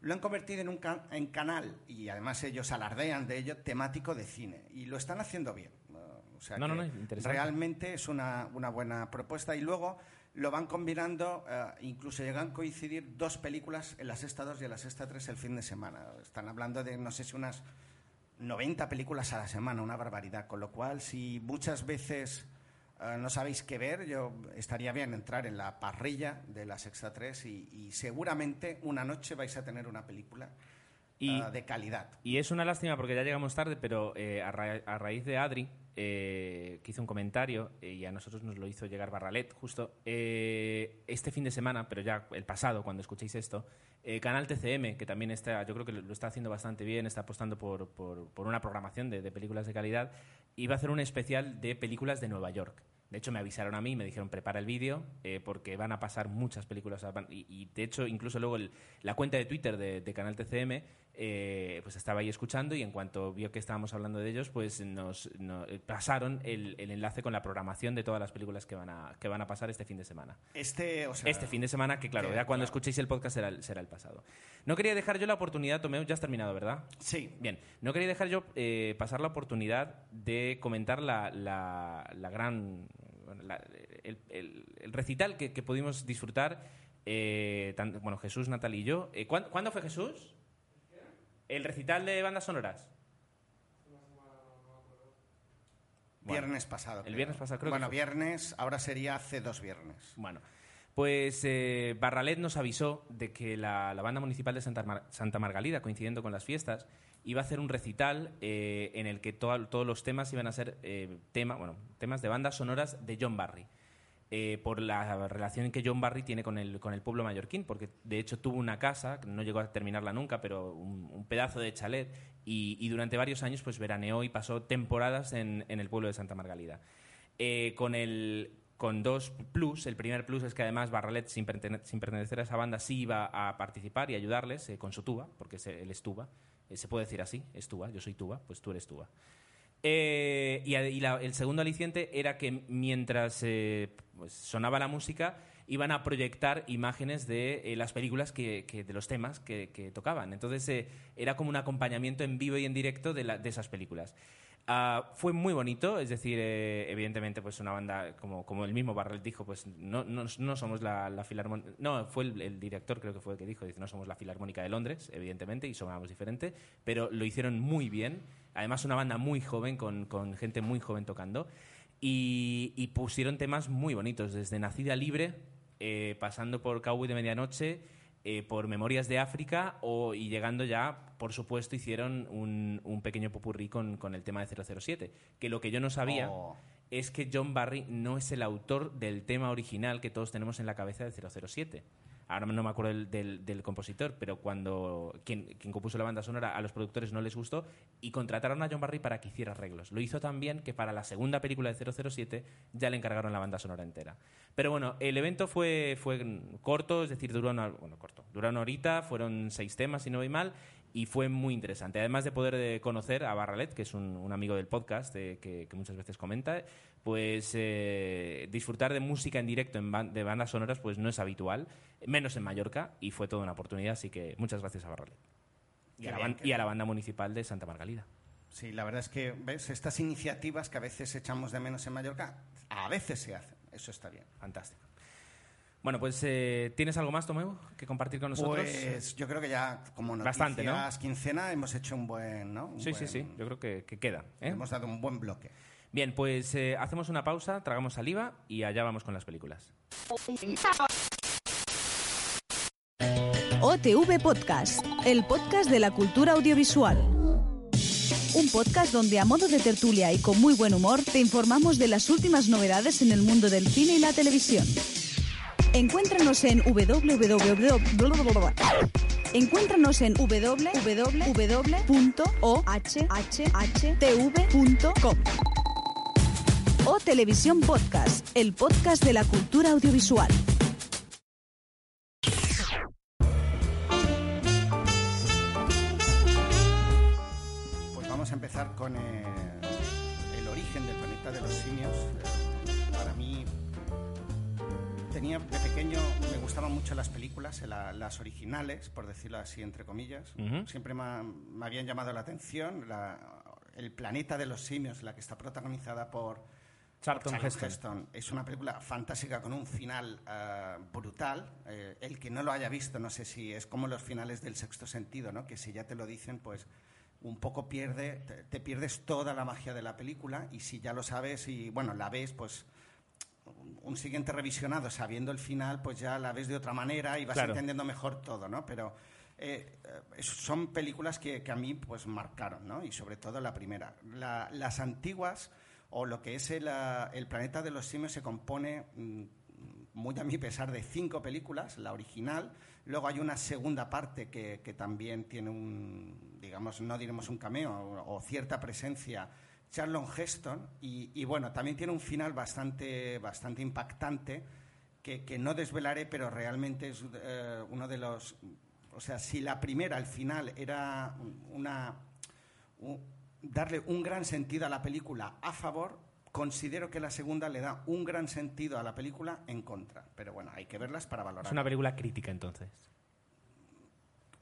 lo han convertido en un ca- en canal, y además ellos alardean de ello, temático de cine. Y lo están haciendo bien. Ah, o sea No, no, que no, interesante. Realmente es una, una buena propuesta. Y luego lo van combinando, eh, incluso llegan a coincidir dos películas en la sexta 2 y en la sexta 3 el fin de semana. Están hablando de, no sé si unas 90 películas a la semana, una barbaridad. Con lo cual, si muchas veces eh, no sabéis qué ver, yo estaría bien entrar en la parrilla de la sexta 3 y, y seguramente una noche vais a tener una película Y- eh, de calidad. y es una lástima porque ya llegamos tarde pero eh, a, ra- a raíz de Adri eh, que hizo un comentario eh, y a nosotros nos lo hizo llegar Barralet justo eh, este fin de semana pero ya el pasado cuando escuchéis esto eh, Canal TCM que también está yo creo que lo está haciendo bastante bien está apostando por, por- por una programación de, de películas de calidad y va a hacer un especial de películas de Nueva York de hecho, me avisaron a mí, me dijeron prepara el vídeo eh, porque van a pasar muchas películas. Y, y, de hecho, incluso luego el- la cuenta de Twitter de, de Canal TCM eh, pues estaba ahí escuchando y en cuanto vio que estábamos hablando de ellos, pues nos, nos- eh, pasaron el, el enlace con la programación de todas las películas que van a, que van a pasar este fin de semana. Este, o sea, Este fin de semana, que claro, que, ya cuando claro. escuchéis el podcast será el, será el pasado. No quería dejar yo la oportunidad, Tomeo, ya has terminado, ¿verdad? Sí, Bien, no quería dejar yo eh, pasar la oportunidad de comentar la, la- la gran. la- el, el- el recital que, que pudimos disfrutar, eh, tan- bueno, Jesús, Natalia y yo. Eh, ¿cuán- ¿Cuándo fue Jesús? ¿El recital de bandas sonoras? Bueno, viernes pasado. el creo. viernes pasado, creo que Bueno, viernes, ahora sería hace dos viernes. Bueno, pues eh, Barralet nos avisó de que la, la banda municipal de Santa, Mar- Santa Margalida, coincidiendo con las fiestas, iba a hacer un recital eh, en el que to- todos los temas iban a ser eh, tema, bueno, temas de bandas sonoras de John Barry. Eh, por la relación que John Barry tiene con el, con el pueblo mallorquín, porque de hecho tuvo una casa, no llegó a terminarla nunca, pero un, pedazo de chalet, y, durante varios años pues veraneó y pasó temporadas en, el pueblo de Santa Margalida. Eh, con el con dos plus. El primer plus es que además Barralet, sin, pertene- sin pertenecer a esa banda, sí iba a participar y ayudarles eh, con su tuba, porque él es tuba. Se puede decir así, es tuba, yo soy tuba, pues tú eres tuba. Eh, y y la- el segundo aliciente era que mientras eh, pues, sonaba la música, iban a proyectar imágenes de eh, las películas, que, que- de los temas que, que tocaban. Entonces eh, era como un acompañamiento en vivo y en directo de, la- de esas películas. Ah, fue muy bonito, es decir, eh, evidentemente, pues una banda, como, como el mismo Barrel dijo, pues no, no, no somos la, la filarmónica. No, fue el, el director, creo que fue el que dijo, dice, no somos la filarmónica de Londres, evidentemente, y sonamos diferente, pero lo hicieron muy bien. Además, una banda muy joven, con, con gente muy joven tocando, y, y pusieron temas muy bonitos, desde Nacida Libre, eh, pasando por Cowboy de Medianoche, eh, por Memorias de África o, y llegando ya, por supuesto, hicieron un, un pequeño popurrí con, con el tema de 007. Que lo que yo no sabía Oh. es que John Barry no es el autor del tema original que todos tenemos en la cabeza de 007. Ahora no me acuerdo del, compositor, pero cuando quien, quien compuso la banda sonora a los productores no les gustó y contrataron a John Barry para que hiciera arreglos. Lo hizo tan bien que para la segunda película de 007 ya le encargaron la banda sonora entera. Pero bueno, el evento fue, fue corto, es decir, duró una, bueno, corto, duró una horita, fueron seis temas, si no voy mal, y fue muy interesante. Además de poder eh, conocer a Barralet, que es un, un amigo del podcast eh, que, que muchas veces comenta, pues eh, disfrutar de música en directo en ban- de bandas sonoras pues no es habitual, menos en Mallorca, y fue toda una oportunidad, así que muchas gracias a Barralet. Y a, la bien, y a la banda municipal de Santa Margalida. Sí, la verdad es que, ¿ves? Estas iniciativas que a veces echamos de menos en Mallorca, a veces se hacen. Eso está bien. Fantástico. Bueno, pues eh, ¿tienes algo más, Tomeu, que compartir con nosotros? Pues yo creo que ya, como noticias Bastante, ¿no? quincena, hemos hecho un buen, ¿no? Un sí, sí, sí, yo creo que, que queda. ¿eh? Hemos dado un buen bloque. Bien, pues eh, hacemos una pausa, tragamos saliva y allá vamos con las películas. OTV Podcast, el podcast de la cultura audiovisual. Un podcast donde a modo de tertulia y con muy buen humor te informamos de las últimas novedades en el mundo del cine y la televisión. Encuéntranos en www. Encuéntranos en www.ohhtv.com. O Televisión Podcast, el podcast de la cultura audiovisual. Las películas, eh, la- las originales, por decirlo así, entre comillas. Ujú. Siempre me, ha- me habían llamado la atención. la- el planeta de los simios, la que está protagonizada por Charlton Charlton Heston. Heston. Es una película fantástica con un final eh, brutal. Eh, el que no lo haya visto, no sé si es como los finales del sexto sentido, ¿no? Que si ya te lo dicen, pues un poco pierde, te, te pierdes toda la magia de la película y si ya lo sabes y bueno, la ves, pues un- siguiente revisionado sabiendo el final, pues ya la ves de otra manera y vas Claro. entendiendo mejor todo, ¿no? Pero eh, eh, son películas que, que a mí pues marcaron, ¿no? Y sobre todo la primera. La- las antiguas o lo que es el, ah, el planeta de los simios se compone mm, muy a mi pesar de cinco películas, la original, luego hay una segunda parte que, que también tiene un, digamos, no diremos un cameo o, o cierta presencia, Charlon Heston, y, y bueno, también tiene un final bastante, bastante impactante que, no desvelaré, pero realmente es eh, uno de los, o sea, si la primera, al final, era una, un- darle un gran sentido a la película a favor, considero que la segunda le da un gran sentido a la película en contra. Pero bueno, hay que verlas para valorar. Es una película crítica, entonces.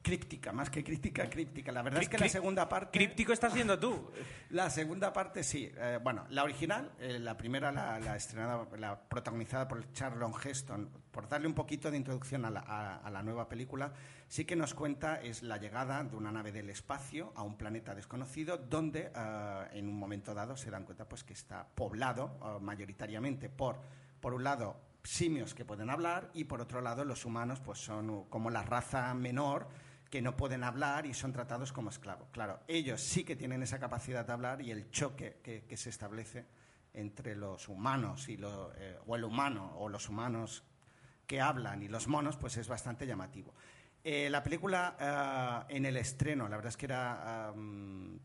Críptica, más que crítica, críptica. La verdad es que la segunda parte... Críptico estás siendo tú. La segunda parte sí. Eh, bueno, la original, eh, la primera, la, la estrenada, la protagonizada por Charlon Heston, por darle un poquito de introducción a la, a- a la nueva película, sí que nos cuenta es la llegada de una nave del espacio a un planeta desconocido, donde eh, en un momento dado se dan cuenta pues que está poblado eh, mayoritariamente por, por un lado, simios que pueden hablar y por otro lado los humanos pues son como la raza menor que no pueden hablar y son tratados como esclavos. Claro, ellos sí que tienen esa capacidad de hablar y el choque que, se establece entre los humanos y eh, o el humano o los humanos que hablan y los monos, pues es bastante llamativo. Eh, la película eh, en el estreno, la verdad es que era,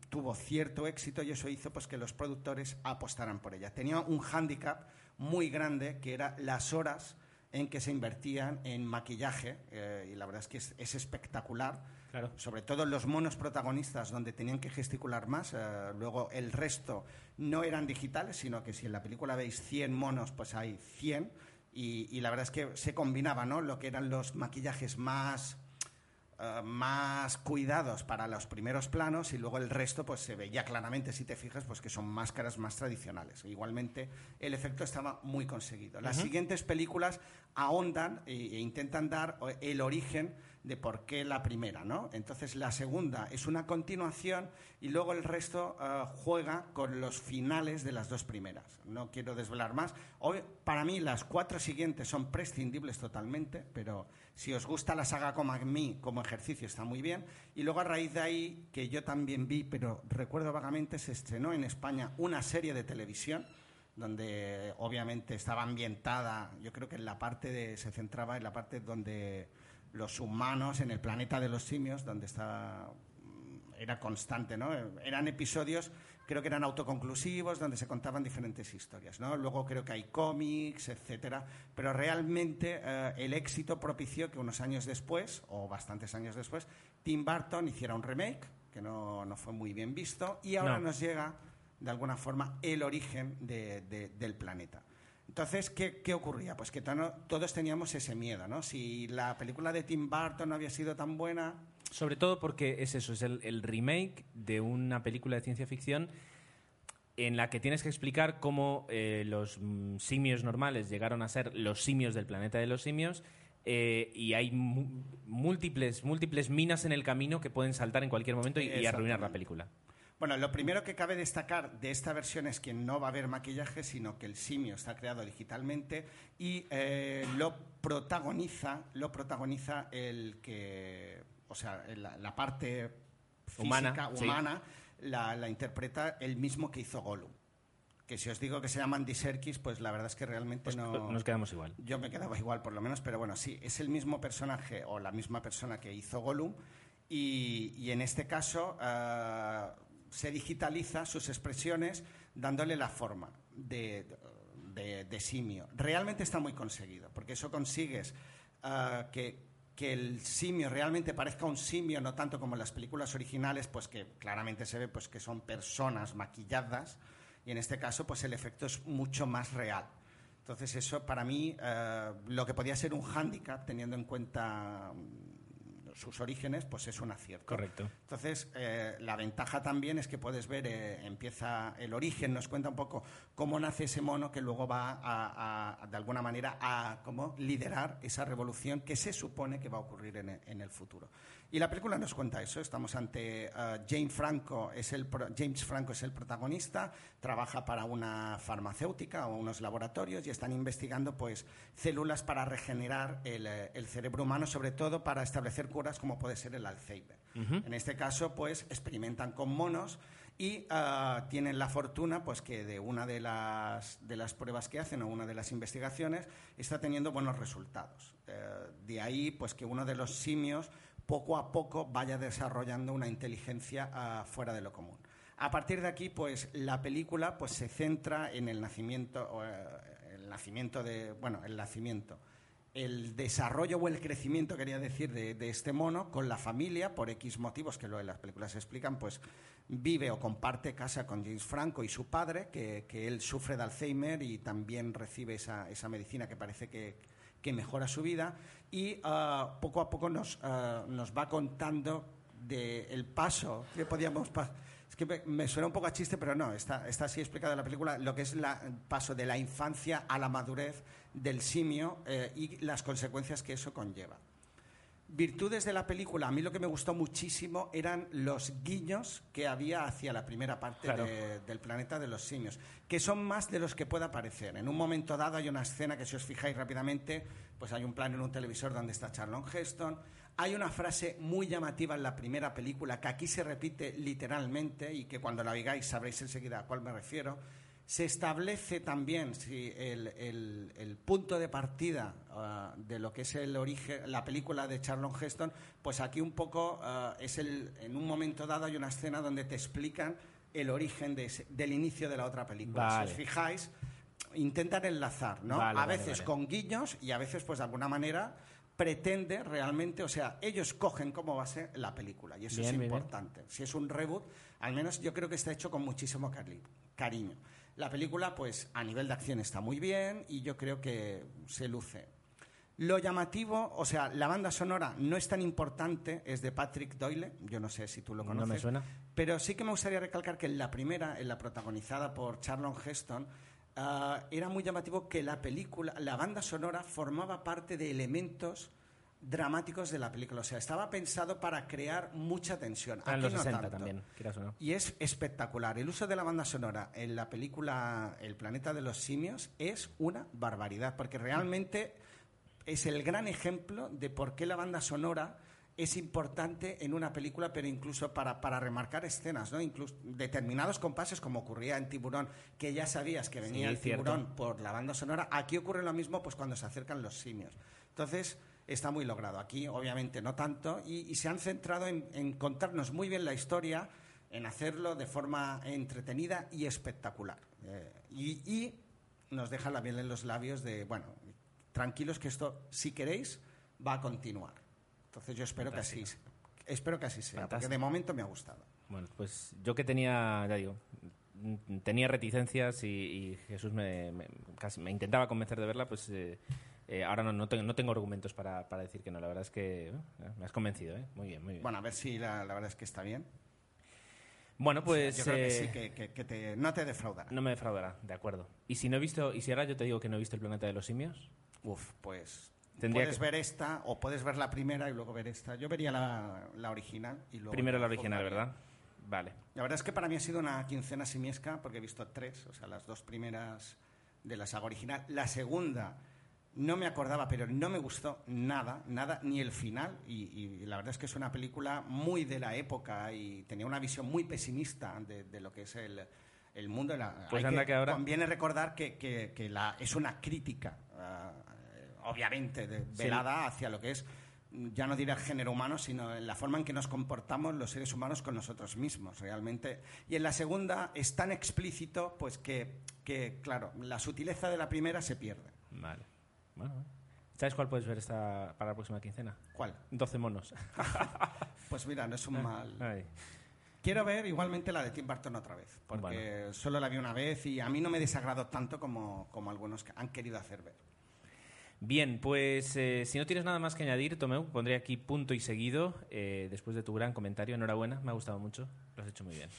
tuvo cierto éxito y eso hizo pues, que los productores apostaran por ella. Tenía un hándicap muy grande que era las horas en que se invertían en maquillaje eh, y la verdad es que es, es espectacular. Claro. Sobre todo los monos protagonistas donde tenían que gesticular más. eh, luego el resto no eran digitales, sino que si en la película veis 100 monos, pues hay 100. Y, y la verdad es que se combinaba ¿no? lo que eran los maquillajes más, eh, más cuidados para los primeros planos y luego el resto pues se veía claramente si te fijas pues que son máscaras más tradicionales. Igualmente el efecto estaba muy conseguido. Las siguientes películas ahondan e, e intentan dar el origen de por qué la primera no entonces la segunda es una continuación y luego el resto eh, juega con los finales de las dos primeras. No quiero desvelar más. Hoy, para mí las cuatro siguientes son prescindibles totalmente pero si os gusta la saga como a mí, como ejercicio, está muy bien. Y luego a raíz de ahí, que yo también vi, pero recuerdo vagamente, se estrenó en España una serie de televisión donde obviamente estaba ambientada, yo creo que en la parte de, se centraba en la parte donde los humanos, en el planeta de los simios, donde está, era constante, ¿no? Eran episodios creo que eran autoconclusivos, donde se contaban diferentes historias. ¿no? Luego creo que hay cómics, etcétera, pero realmente eh, el éxito propició que unos años después, o bastantes años después, Tim Burton hiciera un remake, que no, no fue muy bien visto, y ahora No. nos llega, de alguna forma, el origen de- de- del planeta. Entonces, ¿qué, qué ocurría? Pues que todos teníamos ese miedo, ¿no? Si la película de Tim Burton no había sido tan buena, Sobre todo porque es eso, es el, el remake de una película de ciencia ficción en la que tienes que explicar cómo eh, los mm, simios normales llegaron a ser los simios del planeta de los simios eh, y hay múltiples, múltiples minas en el camino que pueden saltar en cualquier momento y, y arruinar la película. Bueno, lo primero que cabe destacar de esta versión es que no va a haber maquillaje, sino que el simio está creado digitalmente y eh, lo protagoniza, lo protagoniza el que, o sea, la, la parte física, Humana, sí. humana, la, la interpreta el mismo que hizo Gollum. Que si os digo que se llama Andy Serkis, pues la verdad es que realmente Pues no. nos quedamos igual. Yo me quedaba igual, por lo menos, pero bueno, sí, es el mismo personaje o la misma persona que hizo Gollum y, y en este caso ah, se digitaliza sus expresiones dándole la forma de, de- de simio. Realmente está muy conseguido, porque eso consigues ah, que, que el simio realmente parezca un simio, no tanto como en las películas originales, pues que claramente se ve pues, que son personas maquilladas, y en este caso pues el efecto es mucho más real. Entonces eso para mí eh, lo que podía ser un hándicap teniendo en cuenta sus orígenes pues es un acierto. Correcto. Entonces eh, la ventaja también es que puedes ver eh, empieza el origen nos cuenta un poco cómo nace ese mono que luego va a, a- de alguna manera a como liderar esa revolución que se supone que va a ocurrir en en el futuro. Y la película nos cuenta eso. Estamos ante eh, James Franco, es el pro- James Franco es el protagonista, trabaja para una farmacéutica o unos laboratorios y están investigando pues células para regenerar el, eh, el cerebro humano, sobre todo para establecer curas como puede ser el Alzheimer. En este caso, pues experimentan con monos y ah, tienen la fortuna pues que de una de las, de las pruebas que hacen o una de las investigaciones está teniendo buenos resultados. Eh, de ahí pues que uno de los simios poco a poco vaya desarrollando una inteligencia ah, fuera de lo común. A partir de aquí, pues la película pues se centra en el nacimiento, eh, el nacimiento de, bueno, el nacimiento, el desarrollo o el crecimiento, quería decir, de, de este mono con la familia, por X motivos que luego en las películas se explican, pues vive o comparte casa con James Franco y su padre, que, que él sufre de Alzheimer y también recibe esa, esa medicina que parece que, que mejora su vida. Y ah, poco a poco nos, ah, nos va contando del paso que podíamos pa- es que me, suena un poco a chiste pero no está, está así explicado en la película lo que es el paso de la infancia a la madurez del simio eh, y las consecuencias que eso conlleva virtudes de la película, a mí lo que me gustó muchísimo eran los guiños que había hacia la primera parte Claro. de- del planeta de los simios, que son más de los que pueda parecer. En un momento dado hay una escena que si os fijáis rápidamente, pues hay un plano en un televisor donde está Charlon Heston. Hay una frase muy llamativa en la primera película que aquí se repite literalmente y que cuando la oigáis sabréis enseguida a cuál me refiero. Se establece también si el, el- el punto de partida ah, de lo que es el origen, la película de Charlon Heston, pues aquí un poco ah, es el, en un momento dado hay una escena donde te explican el origen de ese- del inicio de la otra película. Vale. Si os fijáis, intentan enlazar, ¿no? Vale, a veces vale. con guiños y a veces, pues de alguna manera, pretende realmente, o sea, ellos cogen cómo va a ser la película y eso Bien, es bien. importante. Si es un reboot, al menos yo creo que está hecho con muchísimo cari- cariño. La película, pues a nivel de acción está muy bien y yo creo que se luce. Lo llamativo, o sea, la banda sonora no es tan importante, es de Patrick Doyle, yo no sé si tú lo No conoces. me suena. Pero sí que me gustaría recalcar que en la primera, en la protagonizada por Charlon Heston, ah, era muy llamativo que la película, la banda sonora formaba parte de elementos dramáticos de la película. O sea, estaba pensado para crear mucha tensión. Ah, en Aquí los no 60 tanto. también, quieras o no. Y es espectacular. El uso de la banda sonora en la película El planeta de los simios es una barbaridad, porque realmente es el gran ejemplo de por qué la banda sonora es importante en una película, pero incluso para, para remarcar escenas, ¿no? Incluso determinados compases, como ocurría en Tiburón, que ya sabías que venía Sí, el cierto. tiburón por la banda sonora. Aquí ocurre lo mismo pues cuando se acercan los simios. Entonces, está muy logrado. Aquí, obviamente, no tanto. Y, y se han centrado en, en contarnos muy bien la historia en hacerlo de forma entretenida y espectacular. Eh, y, y nos deja la miel en los labios de, bueno, tranquilos que esto, si queréis, va a continuar. Entonces yo espero que así, espero que así sea, porque Fantástico. de momento me ha gustado. Bueno, pues yo que tenía, ya digo, tenía reticencias y, y Jesús me, me- casi me intentaba convencer de verla, pues eh, eh, ahora no, no, tengo, no tengo argumentos para, para decir que no. La verdad es que eh, me has convencido, ¿eh? Muy bien, muy bien. Bueno, a ver si la, la verdad es que está bien. Bueno, pues... yo creo que sí, que, que- que te- no te defraudará. No me defraudará, de acuerdo. Y si no he visto, y si ahora yo te digo que no he visto el planeta de los simios, Uf, pues puedes ver esta o puedes ver la primera y luego ver esta. Yo vería la, la original y luego... primero la original. ¿verdad? Vale. La verdad es que para mí ha sido una quincena simiesca porque he visto tres, o sea, las dos primeras de la saga original. La segunda no me acordaba, pero no me gustó nada, nada, ni el final. Y, y la verdad es que es una película muy de la época y tenía una visión muy pesimista de, de lo que es el, el mundo. de La, Pues anda que ahora- Conviene recordar que, que- que la, es una crítica, ah, obviamente, de- velada hacia lo que es ya no diré el género humano, sino en la forma en que nos comportamos los seres humanos con nosotros mismos, realmente. Y en la segunda es tan explícito, pues que, que, claro, la sutileza de la primera se pierde. Vale. Bueno, bueno. ¿sabes cuál puedes ver esta, para la próxima quincena? ¿Cuál? 12 monos. Pues mira, no es un mal... Ay. Quiero ver igualmente la de Tim Burton otra vez, porque solo la vi una vez y a mí no me desagradó tanto como, como algunos que han querido hacer ver. Bien, pues eh, si no tienes nada más que añadir, Tomeu, pondré aquí punto y seguido. eh, después de tu gran comentario, enhorabuena, me ha gustado mucho. Lo has hecho muy bien.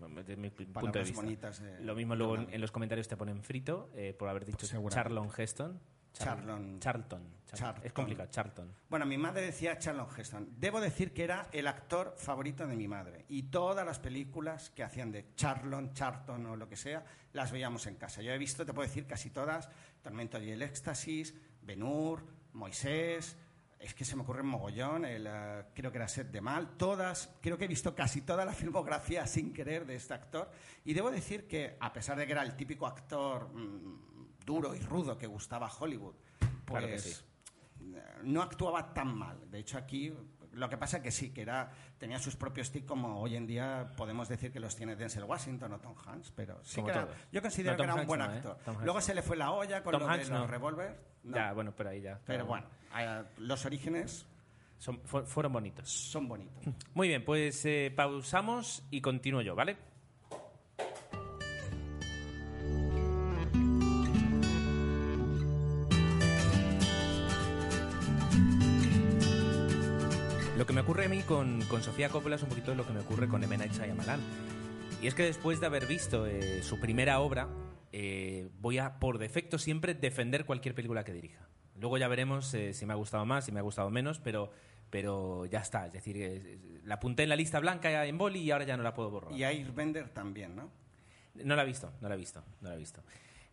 Bueno, Desde mi punto de vista. bonitas de- Lo mismo luego en, en los comentarios te ponen frito eh, por haber dicho Seguramente. Charlon Heston. Charlon. Charlton. Charlton. Charlton. Es complicado, Charlton. Bueno, mi madre decía Charlton Heston. Debo decir que era el actor favorito de mi madre. Y todas las películas que hacían de Charlton, Charlton o lo que sea, las veíamos en casa. Yo he visto, te puedo decir, casi todas. Tormento y el Éxtasis, Ben-Hur, Moisés... Es que se me ocurre un mogollón, el, eh, creo que era Set de Mal, todas, creo que he visto casi toda la filmografía sin querer de este actor. Y debo decir que, a pesar de que era el típico actor mm, duro y rudo que gustaba Hollywood, pues Claro que sí. no actuaba tan mal. De hecho, aquí lo que pasa que sí, que era tenía sus propios tics, como hoy en día podemos decir que los tiene Denzel Washington o Tom Hanks, pero sí que era- yo considero No, que era un buen no, ¿eh? actor. Luego se le fue la olla con Tom lo Hanks de los no. revólver. Ya, bueno, pero ahí ya. pero bueno, los orígenes Son- fu- fueron bonitos. son bonitos. Muy bien, pues eh, pausamos y continúo yo, ¿vale? Ocurre a mí con, con Sofía Coppola es un poquito lo que me ocurre con M. Night Shyamalan. Y es que después de haber visto eh, su primera obra, eh, voy a, por defecto, siempre defender cualquier película que dirija. Luego ya veremos eh, si me ha gustado más, si me ha gustado menos, pero, pero ya está. Es decir, la apunté en la lista blanca en boli y ahora ya no la puedo borrar. Y Airbender también, ¿no? No la he visto, no la he visto, no la he visto.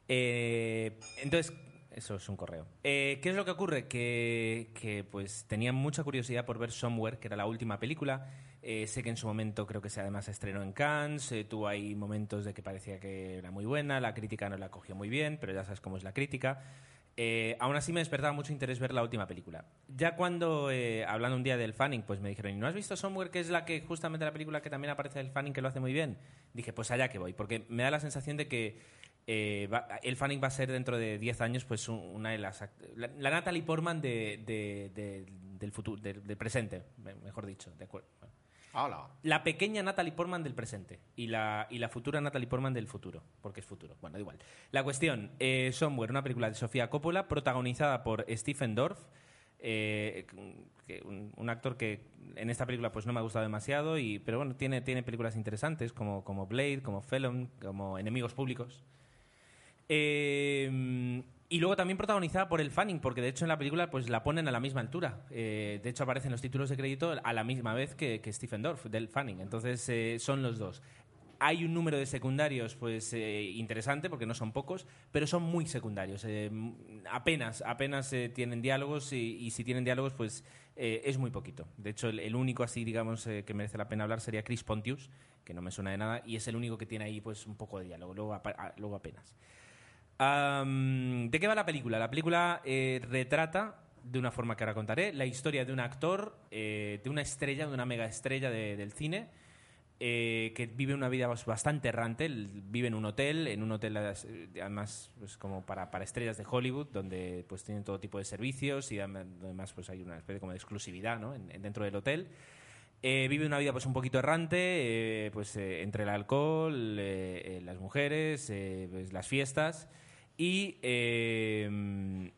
Entonces, eso es un correo. Eh, ¿Qué es lo que ocurre? Que, pues tenía mucha curiosidad por ver Somewhere, que era la última película. Eh, sé que en su momento creo que se además estrenó en Cannes, eh, tuvo ahí momentos de que parecía que era muy buena, la crítica no la cogió muy bien, pero ya sabes cómo es la crítica. Eh, aún así me despertaba mucho interés ver la última película. Ya cuando, hablando un día del Fanning, pues me dijeron, ¿y no has visto Somewhere, que es la que justamente la película que también aparece el Fanning, que lo hace muy bien? Dije, pues allá que voy, porque me da la sensación de que eh, va- el Fanning va a ser dentro de 10 años pues un- una de las... La, la Natalie Portman de, de- de- del futuro, del, presente, me- mejor dicho. De acuerdo. Hola. La pequeña Natalie Portman del presente y la, y la futura Natalie Portman del futuro, porque es futuro. Bueno, da igual. La cuestión, eh, Somewhere, una película de Sofía Coppola, protagonizada por Stephen Dorff, eh, que- un, un actor que en esta película pues no me ha gustado demasiado, y, pero bueno, tiene, tiene películas interesantes como, como Blade, como Felon, como Enemigos Públicos. Eh, y luego también protagonizada por el Fanning, porque de hecho en la película pues la ponen a la misma altura. Eh, de hecho aparecen los títulos de crédito a la misma vez que, que Stephen Dorff, del Fanning. Entonces eh, son los dos. Hay un número de secundarios pues eh, interesante, porque no son pocos, pero son muy secundarios. Eh, m- apenas, apenas eh, tienen diálogos y, si tienen diálogos pues es muy poquito. De hecho el, único así digamos que merece la pena hablar sería Chris Pontius, que no me suena de nada, y es el único que tiene ahí pues un poco de diálogo, luego apenas. ¿De qué va la película? La película eh, retrata, de una forma que ahora contaré, la historia de un actor, eh, de una estrella, de una mega estrella de- del cine, eh, que vive una vida bas- bastante errante. Vive en un hotel, en un hotel eh, además pues, como para, para estrellas de Hollywood, donde pues tienen todo tipo de servicios y adem- además pues hay una especie como de exclusividad ¿no? en- en- dentro del hotel. Vive una vida pues un poquito errante, eh, pues entre el alcohol, las mujeres, pues, las fiestas y eh,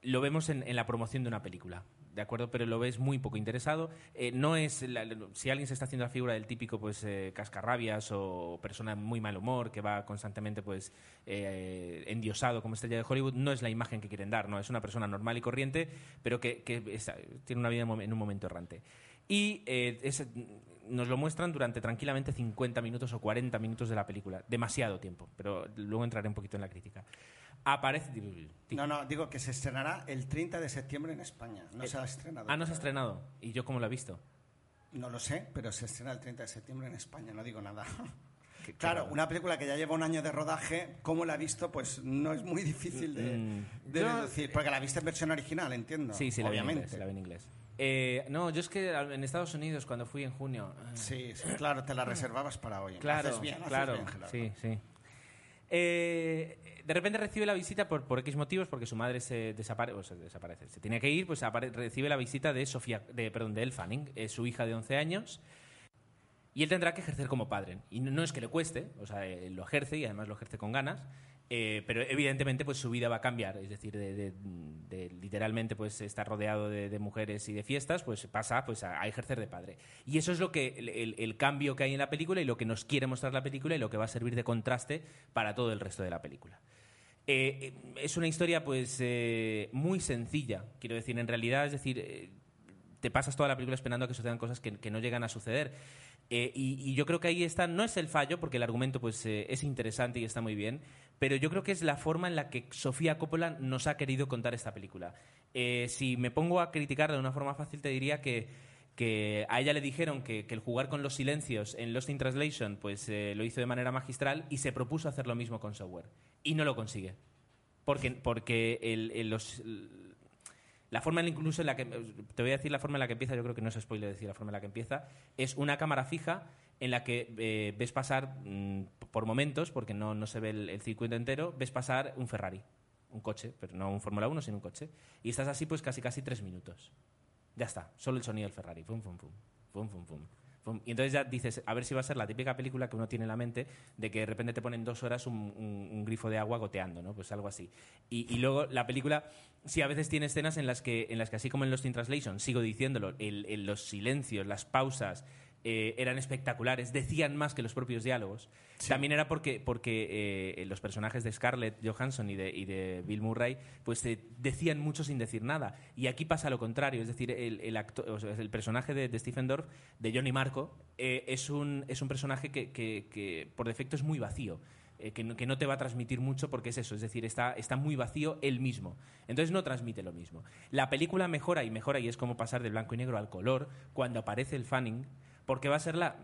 lo vemos en, la promoción de una película. ¿De acuerdo? Pero lo ves muy poco interesado. Eh, no es la- si alguien se está haciendo la figura del típico pues eh, cascarrabias o persona muy mal humor que va constantemente pues eh, endiosado como estrella de Hollywood, no es la imagen que quieren dar, no es una persona normal y corriente, pero que, tiene una vida en un momento errante. Y eh, es- nos lo muestran durante tranquilamente 50 minutos o 40 minutos de la película. Demasiado tiempo, pero luego entraré un poquito en la crítica. Aparece. No, no, digo que se estrenará el 30 de septiembre en España. No se ha estrenado. Ah, no se ha estrenado. ¿Y yo cómo lo he visto? No lo sé, pero se estrena el 30 de septiembre en España, no digo nada. Qué- qué Claro, raro. una película que ya lleva un año de rodaje, ¿cómo la ha visto? Pues no es muy difícil de, Mm, de yo- deducir. Porque la viste en versión original, entiendo. Sí, sí, la vi en obviamente. inglés. La vi en inglés. Eh, no, yo es que en Estados Unidos, cuando fui en junio. eh, Sí, sí, claro, te la reservabas para hoy. Claro, Haces bien, haces claro. bien, Gerardo. sí, sí. Eh, de repente recibe la visita por, por X motivos, porque su madre se, desapare- o se desaparece. Se tiene que ir, pues recibe la visita de Sofía, de, perdón, de Elle Fanning, eh, su hija de 11 años. Y él tendrá que ejercer como padre. Y no, no es que le cueste, o sea, él lo ejerce y además lo ejerce con ganas. Eh, pero evidentemente pues su vida va a cambiar, es decir, de, de- de literalmente pues estar rodeado de, de mujeres y de fiestas, pues pasa pues a, a ejercer de padre. Y eso es lo que el, el- cambio que hay en la película y lo que nos quiere mostrar la película y lo que va a servir de contraste para todo el resto de la película. Eh, es una historia pues eh, muy sencilla, quiero decir, en realidad, es decir, eh, te pasas toda la película esperando a que sucedan cosas que, que no llegan a suceder. Eh, y, y yo creo que ahí está, no es el fallo, porque el argumento pues, eh, es interesante y está muy bien, pero yo creo que es la forma en la que Sofía Coppola nos ha querido contar esta película. Eh, si me pongo a criticarla de una forma fácil, te diría que, a ella le dijeron que, el jugar con los silencios en Lost in Translation pues, eh, lo hizo de manera magistral y se propuso hacer lo mismo con Software. Y no lo consigue. Porque, porque el- los, la forma en incluso en la que te voy a decir la forma en la que empieza yo creo que no es spoiler decir la forma en la que empieza es una cámara fija en la que eh, ves pasar mm, por momentos porque no, no se ve el, circuito entero ves pasar un Ferrari un coche pero no un Fórmula 1 sino un coche y estás así pues casi casi tres minutos ya está solo el sonido del Ferrari fum, fum, fum, fum, fum, fum. Y entonces ya dices a ver si va a ser la típica película que uno tiene en la mente de que de repente te ponen dos horas un, grifo de agua goteando no pues algo así y, luego la película sí a veces tiene escenas en las que en las que así como en Lost in Translation sigo diciéndolo los silencios las pausas eh, eran espectaculares, decían más que los propios diálogos. También era porque, porque eh, los personajes de Scarlett Johansson y de, y de Bill Murray pues eh, decían mucho sin decir nada. Y aquí pasa lo contrario, es decir, el, el, el personaje de, Stephen Dorff, de Johnny Marco, eh, es, un, es un personaje que, que- que por defecto es muy vacío. eh, que, no, que no te va a transmitir mucho porque es eso, es decir, está, está muy vacío él mismo. Entonces no transmite lo mismo. La película mejora y mejora y es como pasar de blanco y negro al color cuando aparece el Fanning, porque va a ser la,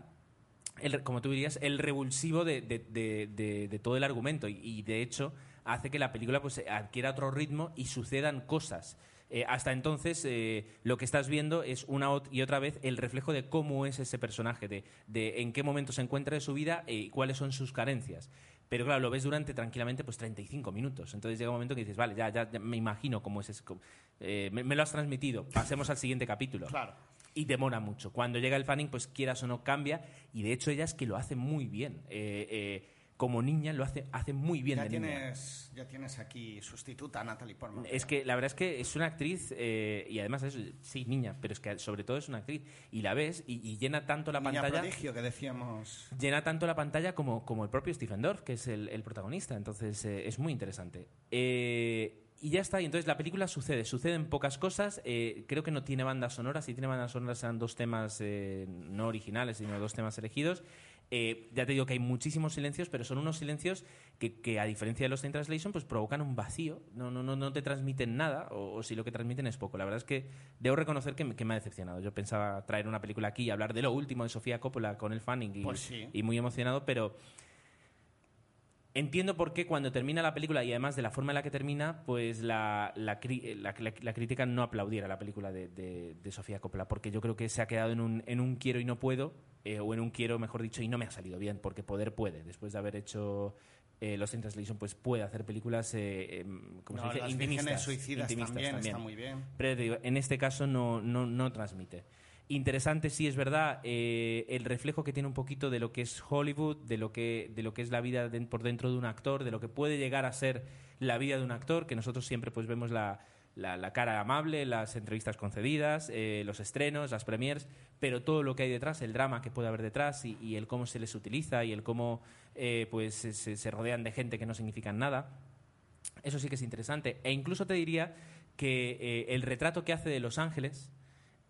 el- como tú dirías, el revulsivo de, de- de- de- todo el argumento y, y, de hecho hace que la película pues, adquiera otro ritmo y sucedan cosas. Eh, hasta entonces eh, lo que estás viendo es una y otra vez el reflejo de cómo es ese personaje, de, de en qué momento se encuentra de su vida eh, y cuáles son sus carencias. Pero claro, lo ves durante tranquilamente pues 35 minutos. Entonces llega un momento que dices, vale, ya, ya, ya me imagino cómo es ese. eh, me, me lo has transmitido, pasemos al siguiente capítulo Claro. Y demora mucho. Cuando llega el Fanning, pues quieras o no cambia, y de hecho ella es que lo hace muy bien. Eh, eh, como niña lo hace, hace muy bien Ya de niña. tienes, ya tienes aquí sustituta a Natalie Portman. Es que la verdad es que es una actriz, eh, y además es, sí, niña, pero es que sobre todo es una actriz, y la ves y, y llena tanto la Niña pantalla. prodigio que decíamos. Llena tanto la pantalla como, como el propio Stephen Dorff, que es el, el protagonista. Entonces eh, es muy interesante. Eh, y ya está. Y entonces la película sucede. Suceden pocas cosas. eh, creo que no tiene bandas sonoras. Si tiene bandas sonoras serán dos temas eh, no originales, sino dos temas elegidos. Eh, ya te digo que hay muchísimos silencios, pero son unos silencios que, que, a diferencia de los in Translation, pues provocan un vacío. No, no, no, no te transmiten nada, o, o si lo que transmiten es poco. La verdad es que debo reconocer que me, que me ha decepcionado. Yo pensaba traer una película aquí y hablar de lo último de Sofía Coppola con el Fanning y, Pues sí. y muy emocionado, pero entiendo por qué cuando termina la película y además de la forma en la que termina, pues la, la, cri- la- crítica no aplaudiera la película de, de- de Sofía Coppola, porque yo creo que se ha quedado en un, en un quiero y no puedo eh, o en un quiero, mejor dicho, y no me ha salido bien, porque poder puede. Después de haber hecho eh, Los in Translation, pues puede hacer películas, eh, em, como No, se dice, Las intimistas. Suicidas intimistas también, también. está muy bien. Pero te digo, en este caso no, no, no transmite. Interesante, sí, es verdad, eh, el reflejo que tiene un poquito de lo que es Hollywood, de lo que, de lo que es la vida de- por dentro de un actor, de lo que puede llegar a ser la vida de un actor, que nosotros siempre pues vemos la, la- cara amable, las entrevistas concedidas, eh, los estrenos, las premiers, pero todo lo que hay detrás, el drama que puede haber detrás y, el cómo se les utiliza y el cómo eh, pues se, se- se rodean de gente que no significan nada. Eso sí que es interesante. E incluso te diría que eh, el retrato que hace de Los Ángeles,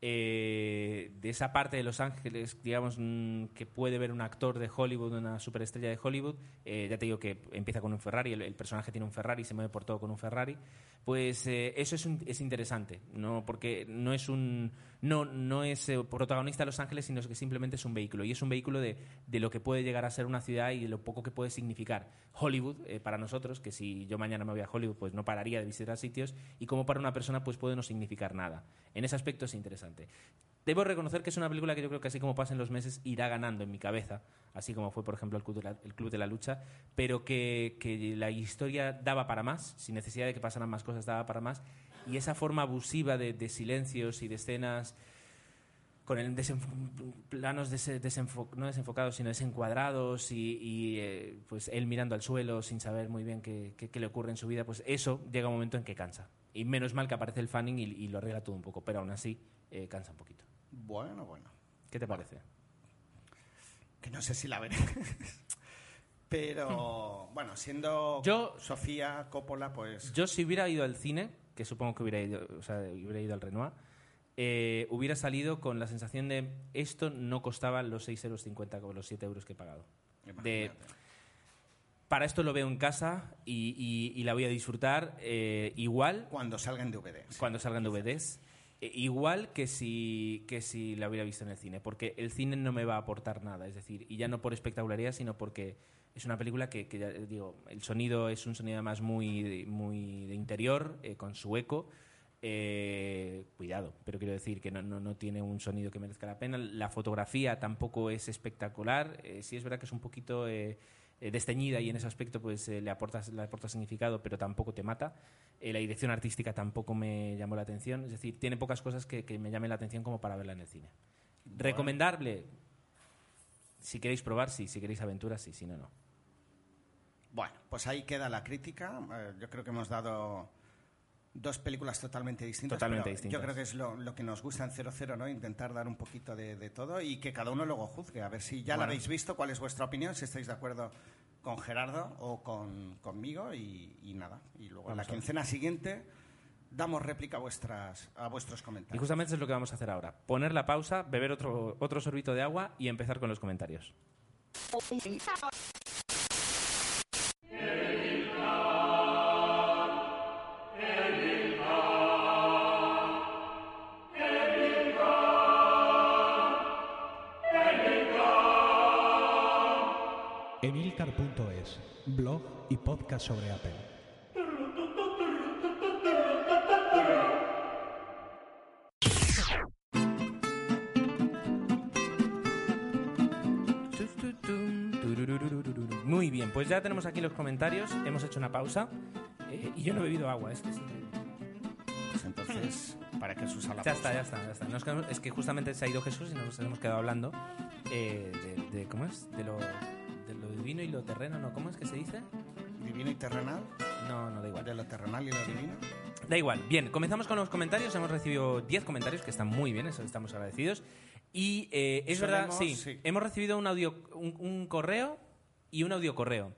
eh, de esa parte de Los Ángeles, digamos, mm, que puede ver un actor de Hollywood, una superestrella de Hollywood, eh, ya te digo que empieza con un Ferrari, el, personaje tiene un Ferrari, se mueve por todo con un Ferrari, pues eh, eso es, un- es interesante, no porque no es un no, no es eh, protagonista de Los Ángeles, sino que simplemente es un vehículo, y es un vehículo de, de lo que puede llegar a ser una ciudad y de lo poco que puede significar Hollywood eh, para nosotros, que si yo mañana me voy a Hollywood, pues no pararía de visitar sitios, y como para una persona, pues puede no significar nada. En ese aspecto es interesante. Debo reconocer que es una película que yo creo que así como pasen los meses irá ganando en mi cabeza, así como fue, por ejemplo, el Club de la, el Club de la Lucha, pero que, que la historia daba para más, sin necesidad de que pasaran más cosas, daba para más, y esa forma abusiva de, de silencios y de escenas con el desenf- planos dese- desenfo- no desenfocados, sino desencuadrados y, y, eh, pues él mirando al suelo sin saber muy bien qué, qué- qué le ocurre en su vida, pues eso llega un momento en que cansa. Y menos mal que aparece el Fanning y, y lo arregla todo un poco, pero aún así eh, cansa un poquito. Bueno, bueno. ¿Qué te parece? Que no sé si la veré. Pero, bueno, siendo Yo- Sofía Coppola, pues... Yo si hubiera ido al cine, que supongo que hubiera ido, o sea, hubiera ido al Renoir, eh, hubiera salido con la sensación de esto no costaba los 6,50 euros como los 7 euros que he pagado. De, para esto lo veo en casa y, y- y la voy a disfrutar eh, igual Cuando salga en DVD. sí. cuando salgan DVDs. Eh, Igual que si, que si la hubiera visto en el cine, porque el cine no me va a aportar nada, es decir, y ya no por espectacularidad, sino porque es una película que, que ya eh, digo, el sonido es un sonido además muy, muy de interior, eh, con su eco. eh, cuidado, pero quiero decir que no, no, no tiene un sonido que merezca la pena. La fotografía tampoco es espectacular. eh, sí es verdad que es un poquito eh, desteñida y en ese aspecto pues eh, le aporta le aporta significado, pero tampoco te mata. Eh, la dirección artística tampoco me llamó la atención. Es decir, tiene pocas cosas que, que me llamen la atención como para verla en el cine. Recomendable. Si queréis probar, sí. Si queréis aventuras, sí. Si no, no. Bueno, pues ahí queda la crítica. Yo creo que hemos dado dos películas totalmente distintas. Totalmente distintas. Yo creo que es lo, lo que nos gusta en 00, ¿no? Intentar dar un poquito de, de todo y que cada uno luego juzgue. A ver si ya la Bueno. habéis visto, cuál es vuestra opinión, si estáis de acuerdo con Gerardo o con, conmigo y, y nada. Y luego en la quincena siguiente damos réplica a, vuestras, a vuestros Y comentarios. justamente es lo que vamos a hacer ahora. Poner la pausa, beber otro, otro sorbito de agua y empezar con los comentarios. Blog y podcast sobre Apple. Muy bien, pues ya tenemos aquí los comentarios. Hemos hecho una pausa. eh, y yo no he bebido agua, es que sí. Pues entonces, para que Jesús a la Ya pausa. está, ya está, ya está. Nos quedamos- es que justamente se ha ido Jesús y nos hemos quedado hablando eh, de, de- ¿Cómo es? De lo divino y lo terreno, ¿no? ¿Cómo es que se dice? Divino y terrenal, No, no da igual. de lo terrenal y lo divino. Da igual. Bien, comenzamos con los comentarios. Hemos recibido 10 comentarios que están muy bien, eso estamos agradecidos. Y eh, es verdad, Solemos- sí, sí. hemos recibido un audio, un, un correo y un audio correo.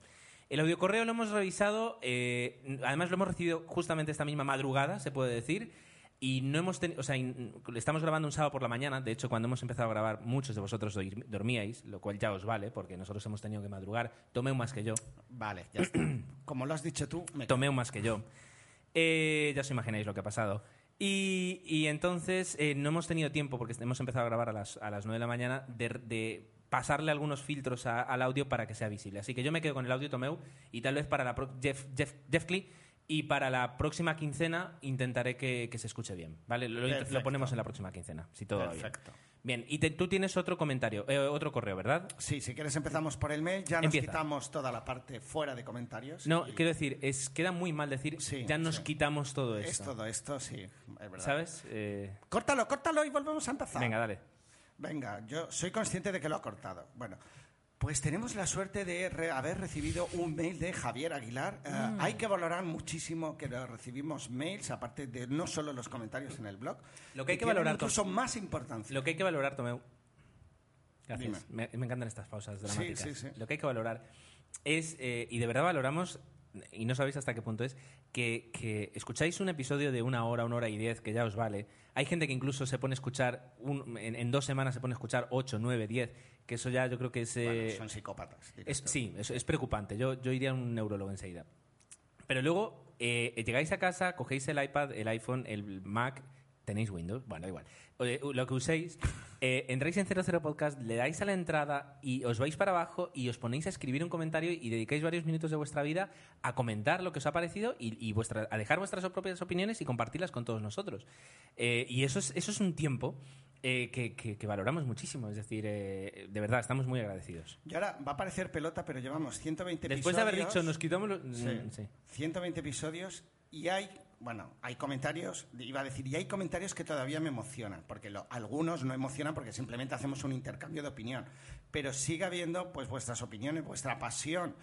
El audio correo lo hemos revisado, eh, además lo hemos recibido justamente esta misma madrugada, se puede decir, y no hemos tenido, o sea, estamos grabando un sábado por la mañana, de hecho cuando hemos empezado a grabar muchos de vosotros dorm- dormíais, lo cual ya os vale, porque nosotros hemos tenido que madrugar, tomé un más que yo, Vale, ya está. Como lo has dicho tú, me tomé un más que yo. Eh, ya os imagináis lo que ha pasado. Y, y entonces eh, no hemos tenido tiempo, porque hemos empezado a grabar a las, a las 9 de la mañana, de, de pasarle algunos filtros a- al audio para que sea visible. Así que yo me quedo con el audio Tomeu y tal vez para la pro- Jeff, Jeff, Jeff Clee Y para la próxima quincena intentaré que, que se escuche bien, ¿vale? Lo, ponemos en la próxima quincena, si todo va bien. Perfecto. Bien, y te- tú tienes otro comentario, eh, otro correo, ¿verdad? Sí, si quieres empezamos por el mail, ya nos Empieza. quitamos toda la parte fuera de comentarios. No, y quiero decir, es queda muy mal decir, Sí, ya nos sí. quitamos todo es esto. todo esto, sí, es verdad. ¿Sabes? Eh, Córtalo, córtalo y volvemos a empezar. venga, dale. Venga, yo soy consciente de que lo ha cortado. Bueno, pues tenemos la suerte de re- haber recibido un mail de Javier Aguilar. Eh, Mm. Hay que valorar muchísimo que recibimos mails, aparte de no solo los comentarios en el blog. Lo que hay que valorar, incluso más importancia. Lo que hay que valorar, Tomeu. Gracias. Me, me encantan estas pausas dramáticas. sí, sí. Lo que hay que valorar es, eh, y de verdad valoramos, y no sabéis hasta qué punto es, que, que escucháis un episodio de una hora, una hora y diez, que ya os vale. Hay gente que incluso se pone a escuchar, un- en, en dos semanas se pone a escuchar ocho, nueve, diez, que eso ya yo creo que es... Bueno, son psicópatas. es, sí, es, es preocupante. Yo, yo iría a un neurólogo enseguida. Pero luego eh, llegáis a casa, cogéis el iPad, el iPhone, el Mac, tenéis Windows, bueno, da igual. Eh, lo que uséis, eh, entráis en 00 Podcast, le dais a la entrada y os vais para abajo y os ponéis a escribir un comentario y dedicáis varios minutos de vuestra vida a comentar lo que os ha parecido y, y vuestra, a dejar vuestras propias opiniones y compartirlas con todos nosotros. Eh, y eso es, eso es un tiempo eh, que, que- que valoramos muchísimo. Es decir, eh, de verdad, estamos muy agradecidos. Y ahora va a parecer pelota, pero llevamos 120 Después de haber episodios. dicho, nos quitamos los... Sí. Mm, sí. 120 episodios y hay, bueno, hay comentarios, iba a decir, y hay comentarios que todavía me emocionan, porque lo- algunos no emocionan porque simplemente hacemos un intercambio de opinión, pero sigue habiendo pues vuestras opiniones, vuestra pasión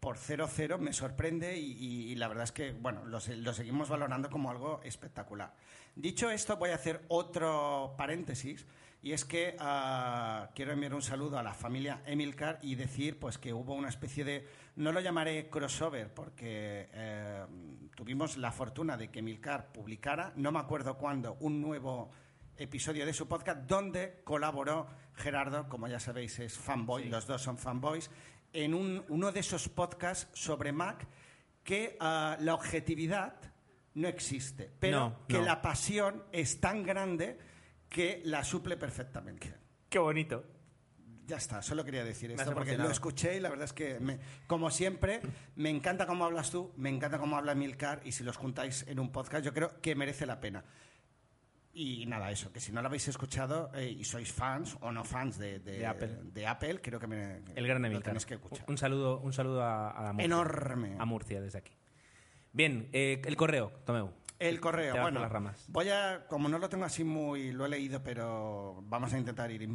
por 0-0 me sorprende y, la verdad es que, bueno, lo, se- lo seguimos valorando como algo espectacular. Dicho esto, voy a hacer otro paréntesis y es que ah, quiero enviar un saludo a la familia Emilcar y decir pues que hubo una especie de, no lo llamaré crossover porque eh, tuvimos la fortuna de que Emilcar publicara, no me acuerdo cuándo, un nuevo episodio de su podcast donde colaboró Gerardo, como ya sabéis es fanboy, los dos son fanboys, en un- uno de esos podcasts sobre Mac que ah, la objetividad no existe, pero No, que no. la pasión es tan grande que la suple perfectamente. Qué bonito. Ya está, solo quería decir esto porque emocionado. lo escuché y la verdad es que, me- como siempre, me encanta cómo hablas tú, me encanta cómo habla Milcar y si los juntáis en un podcast yo creo que merece la pena. Y nada, eso, que si no lo habéis escuchado eh, y sois fans o no fans de, de- De Apple. de Apple, creo que me, El gran lo tenéis que escuchar. Un saludo, un saludo a, a Murcia. Enorme. A Murcia desde aquí. Bien, eh, el correo, Tomeu. El correo, bueno, las ramas. voy a, como no lo tengo así muy, lo he leído, pero vamos a intentar ir,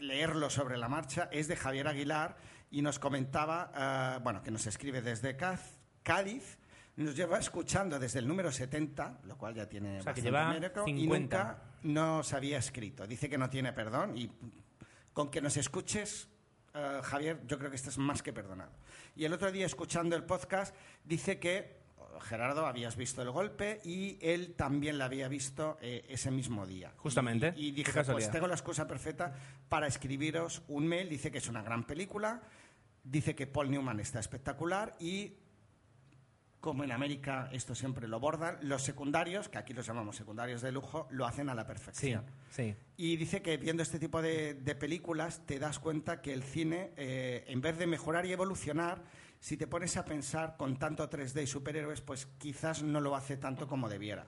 leerlo sobre la marcha, es de Javier Aguilar y nos comentaba, ah, bueno, que nos escribe desde Cádiz, nos lleva escuchando desde el número 70, lo cual ya tiene O sea, que bastante lleva mérito, 50. y nunca nos había escrito. Dice que no tiene perdón y con que nos escuches, eh, Javier, yo creo que estás más que perdonado. Y el otro día, escuchando el podcast, dice que Gerardo habías visto el golpe y él también la había visto eh, ese mismo día. Justamente. Y, y dije, pues tengo la excusa perfecta para escribiros un mail. Dice que es una gran película, dice que Paul Newman está espectacular y como en América esto siempre lo bordan, los secundarios, que aquí los llamamos secundarios de lujo, lo hacen a la Sí, perfección. sí. Y dice que viendo este tipo de, de películas te das cuenta que el cine, eh, en vez de mejorar y evolucionar, si te pones a pensar con tanto 3D y superhéroes, pues quizás no lo hace tanto como debiera.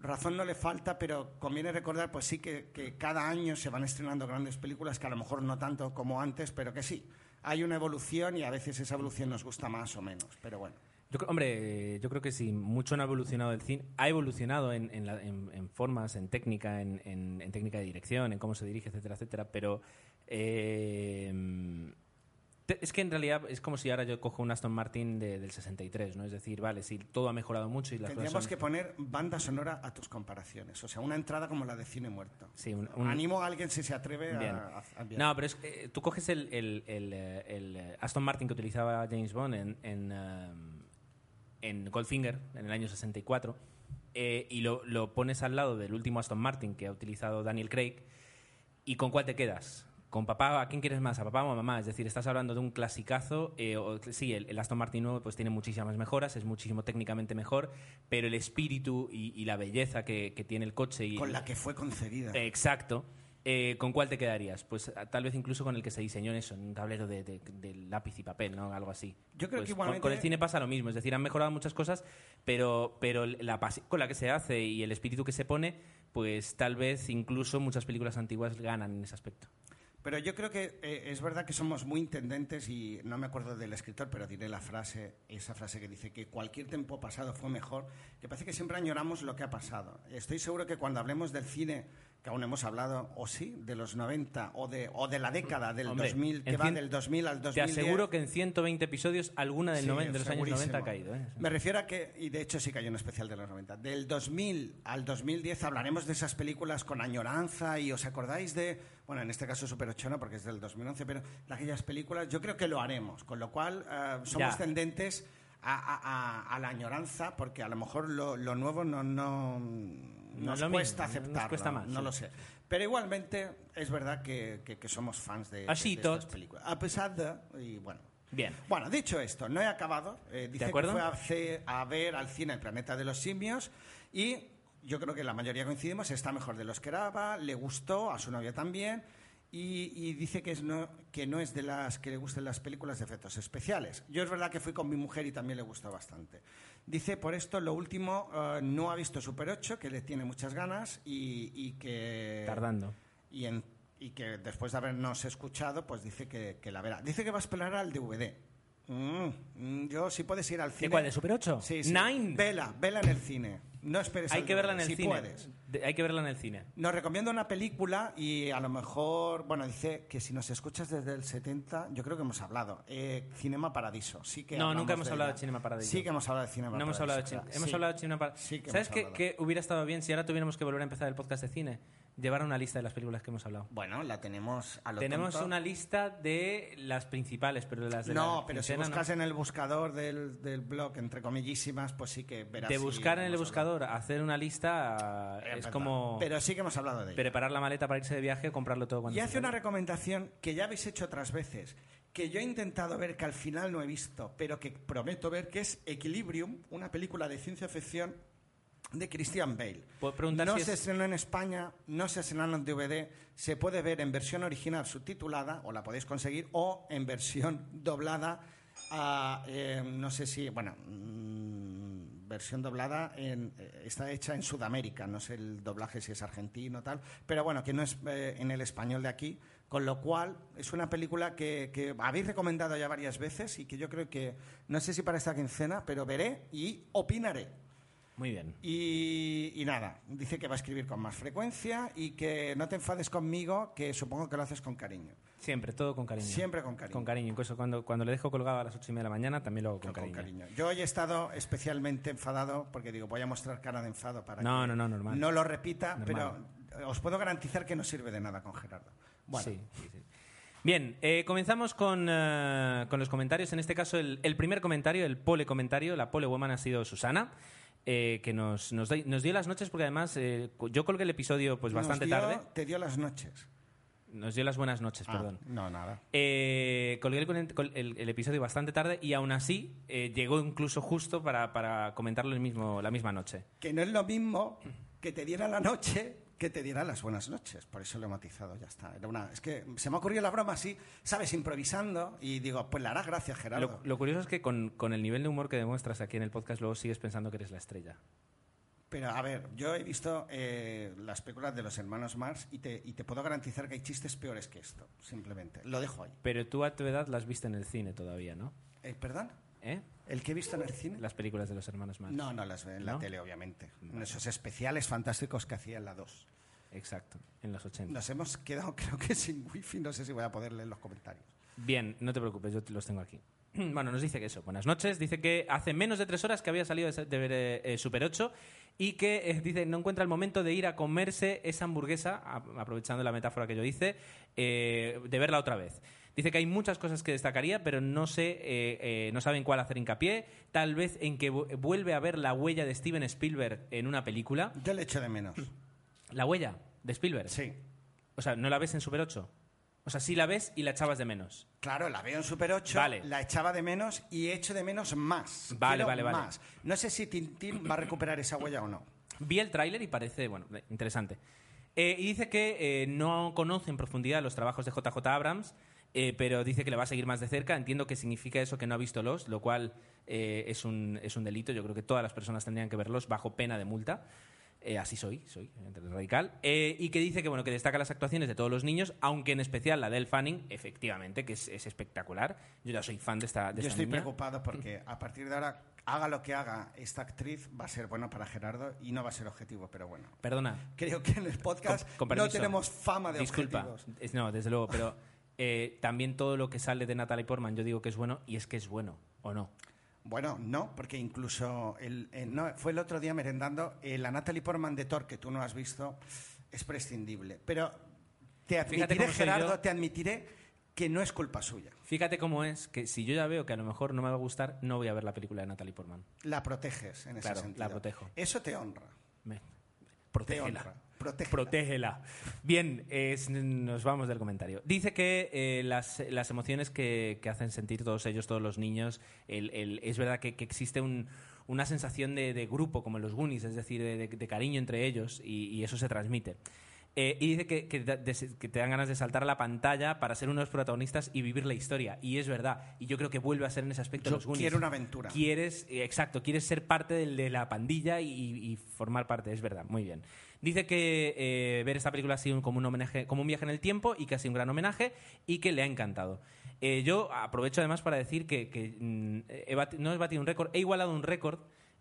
Razón no le falta, pero conviene recordar, pues sí, que, que cada año se van estrenando grandes películas, que a lo mejor no tanto como antes, pero que sí. Hay una evolución y a veces esa evolución nos gusta más o menos, pero bueno. Yo, hombre, yo creo que sí, mucho no ha evolucionado el cine. Ha evolucionado en, en la- en- en formas, en técnica, en, técnica de dirección, en cómo se dirige, etcétera, etcétera. Pero eh, es que en realidad es como si ahora yo cojo un Aston Martin de- del 63, ¿no? Es decir, vale, sí, todo ha mejorado mucho y las cosas Tendríamos son- que poner banda sonora a tus comparaciones, o sea, una entrada como la de Cine Muerto. Sí, un- un- Animo a alguien si se atreve a- Bien. a, a enviar. No, pero es, eh, tú coges el, el- el, eh, el, eh, Aston Martin que utilizaba James Bond en, en, en Goldfinger en el año 64 eh, y lo, lo pones al lado del último Aston Martin que ha utilizado Daniel Craig y con cuál te quedas. ¿Con papá? ¿A quién quieres más? ¿A papá o a mamá? Es decir, estás hablando de un clasicazo. eh, o- sí, el, el Aston Martin nuevo pues, tiene muchísimas mejoras, es muchísimo técnicamente mejor, pero el espíritu y, y la belleza que, que tiene el coche y, Con la que fue concebida. Exacto. eh, ¿con cuál te quedarías? Pues tal vez incluso con el que se diseñó en eso, en un tablero de, de- de lápiz y papel, ¿no? Algo así. Yo creo Pues que con- igualmente- Con, el cine pasa lo mismo, es decir, han mejorado muchas cosas, pero, pero la pasión con la que se hace y el espíritu que se pone, pues tal vez incluso muchas películas antiguas ganan en ese aspecto. Pero yo creo que eh, es verdad que somos muy intendentes y no me acuerdo del escritor, pero diré la frase, esa frase que dice que cualquier tiempo pasado fue mejor, que parece que siempre añoramos lo que ha pasado. Estoy seguro que cuando hablemos del cine, que aún hemos hablado, o sí, de los 90 o de, o de la década del Hombre, 2000, que va cien- del 2000 al Te 2010. aseguro que en 120 episodios alguna del Sí, noven- de los años segurísimo. 90 ha caído. ¿eh? Me refiero a que, y de hecho sí que hay un especial de los 90, del 2000 al 2010 hablaremos de esas películas con añoranza y os acordáis de, bueno, en este caso Super 8 no porque es del 2011, pero de aquellas películas yo creo que lo haremos, con lo cual eh, somos Ya. tendentes a, a- a- a la añoranza porque a lo mejor lo, lo nuevo no, no nos lo cuesta mismo, nos aceptarlo, cuesta más, no sí. lo sé. Pero igualmente es verdad que, que- que somos fans de, de- Así de tot. estas películas. A pesar de, y bueno, Bien. bueno, dicho esto, no he acabado. Eh, dice que acuerdo? fue a, ver al cine El planeta de los simios y yo creo que la mayoría coincidimos, está mejor de lo que esperaba, le gustó, a su novia también, y, y dice que, es no, que no es de las que le gusten las películas de efectos especiales. Yo es verdad que fui con mi mujer y también le gustó bastante. Dice, por esto, lo último, eh, no ha visto Super 8, que le tiene muchas ganas y, y que... Tardando. Y, en- y que después de habernos escuchado, pues dice que, que la verá. Dice que va a esperar al DVD. Mm, mm, yo, si puedes ir al cine. cuál, de Super 8? Sí, sí. Nine. Vela, vela en el cine. No esperes Hay al que verla en el si cine. puedes. De- hay que verla en el cine. Nos recomienda una película y a lo mejor, bueno, dice que si nos escuchas desde el 70, yo creo que hemos hablado. Eh, Cinema Paradiso, sí que No, hablamos nunca hemos de hablado ella. de Cinema Paradiso. Sí que hemos hablado de Cinema No hemos Paradiso. hablado de cine. claro. Hemos Sí. hablado de cine para... Sí que ¿Sabes hemos qué, hablado. qué hubiera estado bien si ahora tuviéramos que volver a empezar el podcast de cine? Llevar una lista de las películas que hemos hablado. Bueno, la tenemos a lo Tenemos tonto. una lista de las principales, pero de las de No, la pero si quincena, no. buscas en el buscador del, del blog, entre comillísimas, pues sí que verás. De si buscar en el buscador, hacer una lista es como Pero sí que hemos hablado de ello. preparar la maleta para irse de viaje comprarlo todo cuando Y se hace una recomendación que ya habéis hecho otras veces, que yo he intentado ver, que al final no he visto, pero que prometo ver, que es Equilibrium, una película de ciencia ficción de Christian Bale. No si se es- estrenó en España, no se estrenó en DVD, se puede ver en versión original subtitulada, o la podéis conseguir, o en versión doblada, a, eh, no sé si, bueno, mm, versión doblada en- eh, está hecha en Sudamérica, no sé el doblaje si es argentino o tal, pero bueno, que no es eh, en el español de aquí, con lo cual es una película que, que habéis recomendado ya varias veces y que yo creo que, no sé si para esta quincena, pero veré y opinaré. Muy bien. Y, y nada, dice que va a escribir con más frecuencia y que no te enfades conmigo, que supongo que lo haces con cariño. Siempre, todo con cariño. Siempre con cariño. Con cariño. Incluso cuando, cuando le dejo colgado a las ocho y media de la mañana, también lo hago con, Con cariño. cariño. Yo hoy he estado especialmente enfadado porque digo, voy a mostrar cara de enfado para No, que no, no, normal. no lo repita, Normal. pero os puedo garantizar que no sirve de nada con Gerardo. Bueno, Sí, sí, sí. Bien, eh, comenzamos con, eh, con los comentarios. En este caso, el, el primer comentario, el pole comentario, la pole woman ha sido Susana, eh, que nos, nos, dio las noches porque además eh, yo colgué el episodio pues nos bastante dio- tarde. Te dio las noches. Nos dio las buenas noches, Ah, perdón. No, nada. Eh, colgué el, el- el episodio bastante tarde y aún así llegó incluso justo para, para comentarlo el mismo, la misma noche. Que no es lo mismo que te diera la noche que te diera las buenas noches. Por eso lo he matizado, ya está. Era una, es que se me ha ocurrido la broma así, ¿sabes? Improvisando y digo, pues le harás gracias, Gerardo. Lo, lo curioso es que con, con el nivel de humor que demuestras aquí en el podcast luego sigues pensando que eres la estrella. Pero a ver, yo he visto eh, las películas de los hermanos Marx y te, y te puedo garantizar que hay chistes peores que esto, simplemente. Lo dejo ahí. Pero tú a tu edad las viste en el cine todavía, ¿no? Eh, ¿Perdón? ¿Eh? ¿El que he visto en el cine? Las películas de los hermanos Marx. No, no las veo en la ¿No? tele, obviamente. En esos especiales fantásticos que hacía en la 2. Exacto, en los 80. Nos hemos quedado, creo que sin wifi, no sé si voy a poder leer los comentarios. Bien, no te preocupes, yo los tengo aquí. Bueno, nos dice que eso, buenas noches. Dice que hace menos de tres horas que había salido de ver eh, eh, Super 8 y que eh, dice no encuentra el momento de ir a comerse esa hamburguesa, a- aprovechando la metáfora que yo hice, eh, de verla otra vez. Dice que hay muchas cosas que destacaría, pero no sé, eh, eh, no saben cuál hacer hincapié. Tal vez en que vu- vuelve a ver la huella de Steven Spielberg en una película. Yo le echo de menos. La huella de Spielberg. Sí. O sea, ¿no la ves en Super 8? O sea, sí la ves y la echabas de menos. Claro, la veo en Super 8, Vale. la echaba de menos y echo de menos más. Vale, Quiero vale, vale. más. No sé si Tintín va a recuperar esa huella o no. Vi el tráiler y parece, bueno, eh, interesante. Eh, y dice que eh, no conoce en profundidad los trabajos de JJ Abrams, eh, pero dice que le va a seguir más de cerca. Entiendo que significa eso que no ha visto los, lo cual eh, es, un, es un delito. Yo creo que todas las personas tendrían que verlos bajo pena de multa. Eh, así soy, soy radical. Eh, y que dice que bueno que destaca las actuaciones de todos los niños, aunque en especial la del Fanning, efectivamente, que es, es espectacular. Yo ya soy fan de esta, de Yo esta estoy niña. preocupado porque a partir de ahora, haga lo que haga esta actriz, va a ser bueno para Gerardo y no va a ser objetivo, pero bueno. Perdona, Creo que en el podcast Con- con no tenemos fama de Disculpa. objetivos. Es- no, desde luego, pero eh, también todo lo que sale de Natalie Portman yo digo que es bueno y es que es bueno, ¿o no? Bueno, no, porque incluso el, eh, no, fue el otro día merendando eh, la Natalie Portman de Thor, que tú no has visto, es prescindible. Pero te admitiré, Gerardo, te admitiré que no es culpa suya. Fíjate cómo es que si yo ya veo que a lo mejor no me va a gustar, no voy a ver la película de Natalie Portman. La proteges en ese Claro, sentido. la protejo. Eso te honra. Me- Te honra. Protégela. Protégela. Bien, nos vamos del comentario. Dice que eh, las, las emociones que, que hacen sentir todos ellos, todos los niños, el- el- es verdad que, que existe un- una sensación de, de grupo, como en los Goonies, es decir, de, de- de cariño entre ellos, y, y eso se transmite. Eh, y dice que, que te dan ganas de saltar a la pantalla para ser uno de los protagonistas y vivir la historia. Y es verdad. Y yo creo que vuelve a ser en ese aspecto Yo los Goonies. quiero una aventura. Quieres, eh, exacto, quieres ser parte del- de la pandilla y, y formar parte, es verdad, muy bien. Dice que eh, ver esta película ha sido como un homenaje, como un viaje en el tiempo y que ha sido un gran homenaje y que le ha encantado. Eh, yo aprovecho además para decir que, que, mm, he no he batido un récord, he igualado un récord.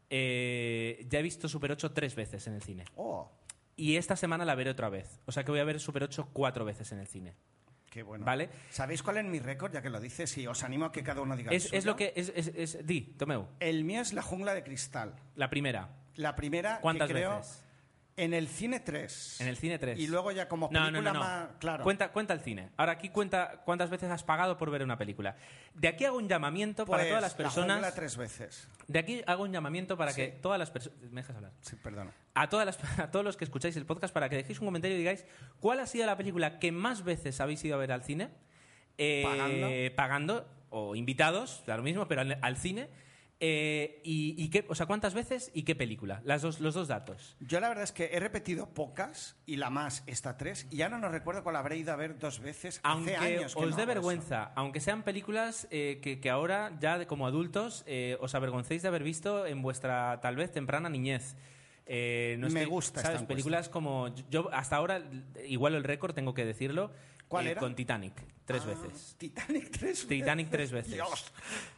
eh, ya he visto Super 8 tres veces en el cine. Oh, Y esta semana la veré otra vez. O sea que voy a ver Super 8 cuatro veces en el cine. qué bueno. ¿Vale? ¿Sabéis cuál es mi récord? Ya que lo dices, y os animo a que cada uno diga el Es, es lo que. Es, es- es- di, Tomeu. El mío es La Jungla de Cristal. La primera. La primera ¿Cuántas que creo veces? En el cine 3. En el cine 3. Y luego ya como película no, no, no. más... Claro. Cuenta, cuenta el cine. Ahora aquí cuenta cuántas veces has pagado por ver una película. De aquí hago un llamamiento para Pues, todas las La personas. tres veces. De aquí hago un llamamiento para Sí. que todas las personas. ¿Me dejas hablar? Sí, perdona. A, todas las, a todos los que escucháis el podcast para que dejéis un comentario y digáis cuál ha sido la película que más veces habéis ido a ver al cine. eh, Pagando. pagando, o invitados, da lo mismo, pero al, al cine. Eh, y, y qué, o sea, ¿cuántas veces y qué película? Las dos, los dos datos. Yo la verdad es que he repetido pocas y la más esta tres y ya no nos recuerdo cuál habré ido a ver dos veces. Aunque Hace años que os no dé eso. vergüenza, aunque sean películas eh, que, que ahora ya de, como adultos eh, os avergoncéis de haber visto en vuestra tal vez temprana niñez. No Me gusta ¿sabes? encuesta. Películas como yo hasta ahora igual el récord tengo que decirlo. ¿Cuál era? Con Titanic tres Ah, veces. Titanic tres veces. Titanic tres veces. Dios,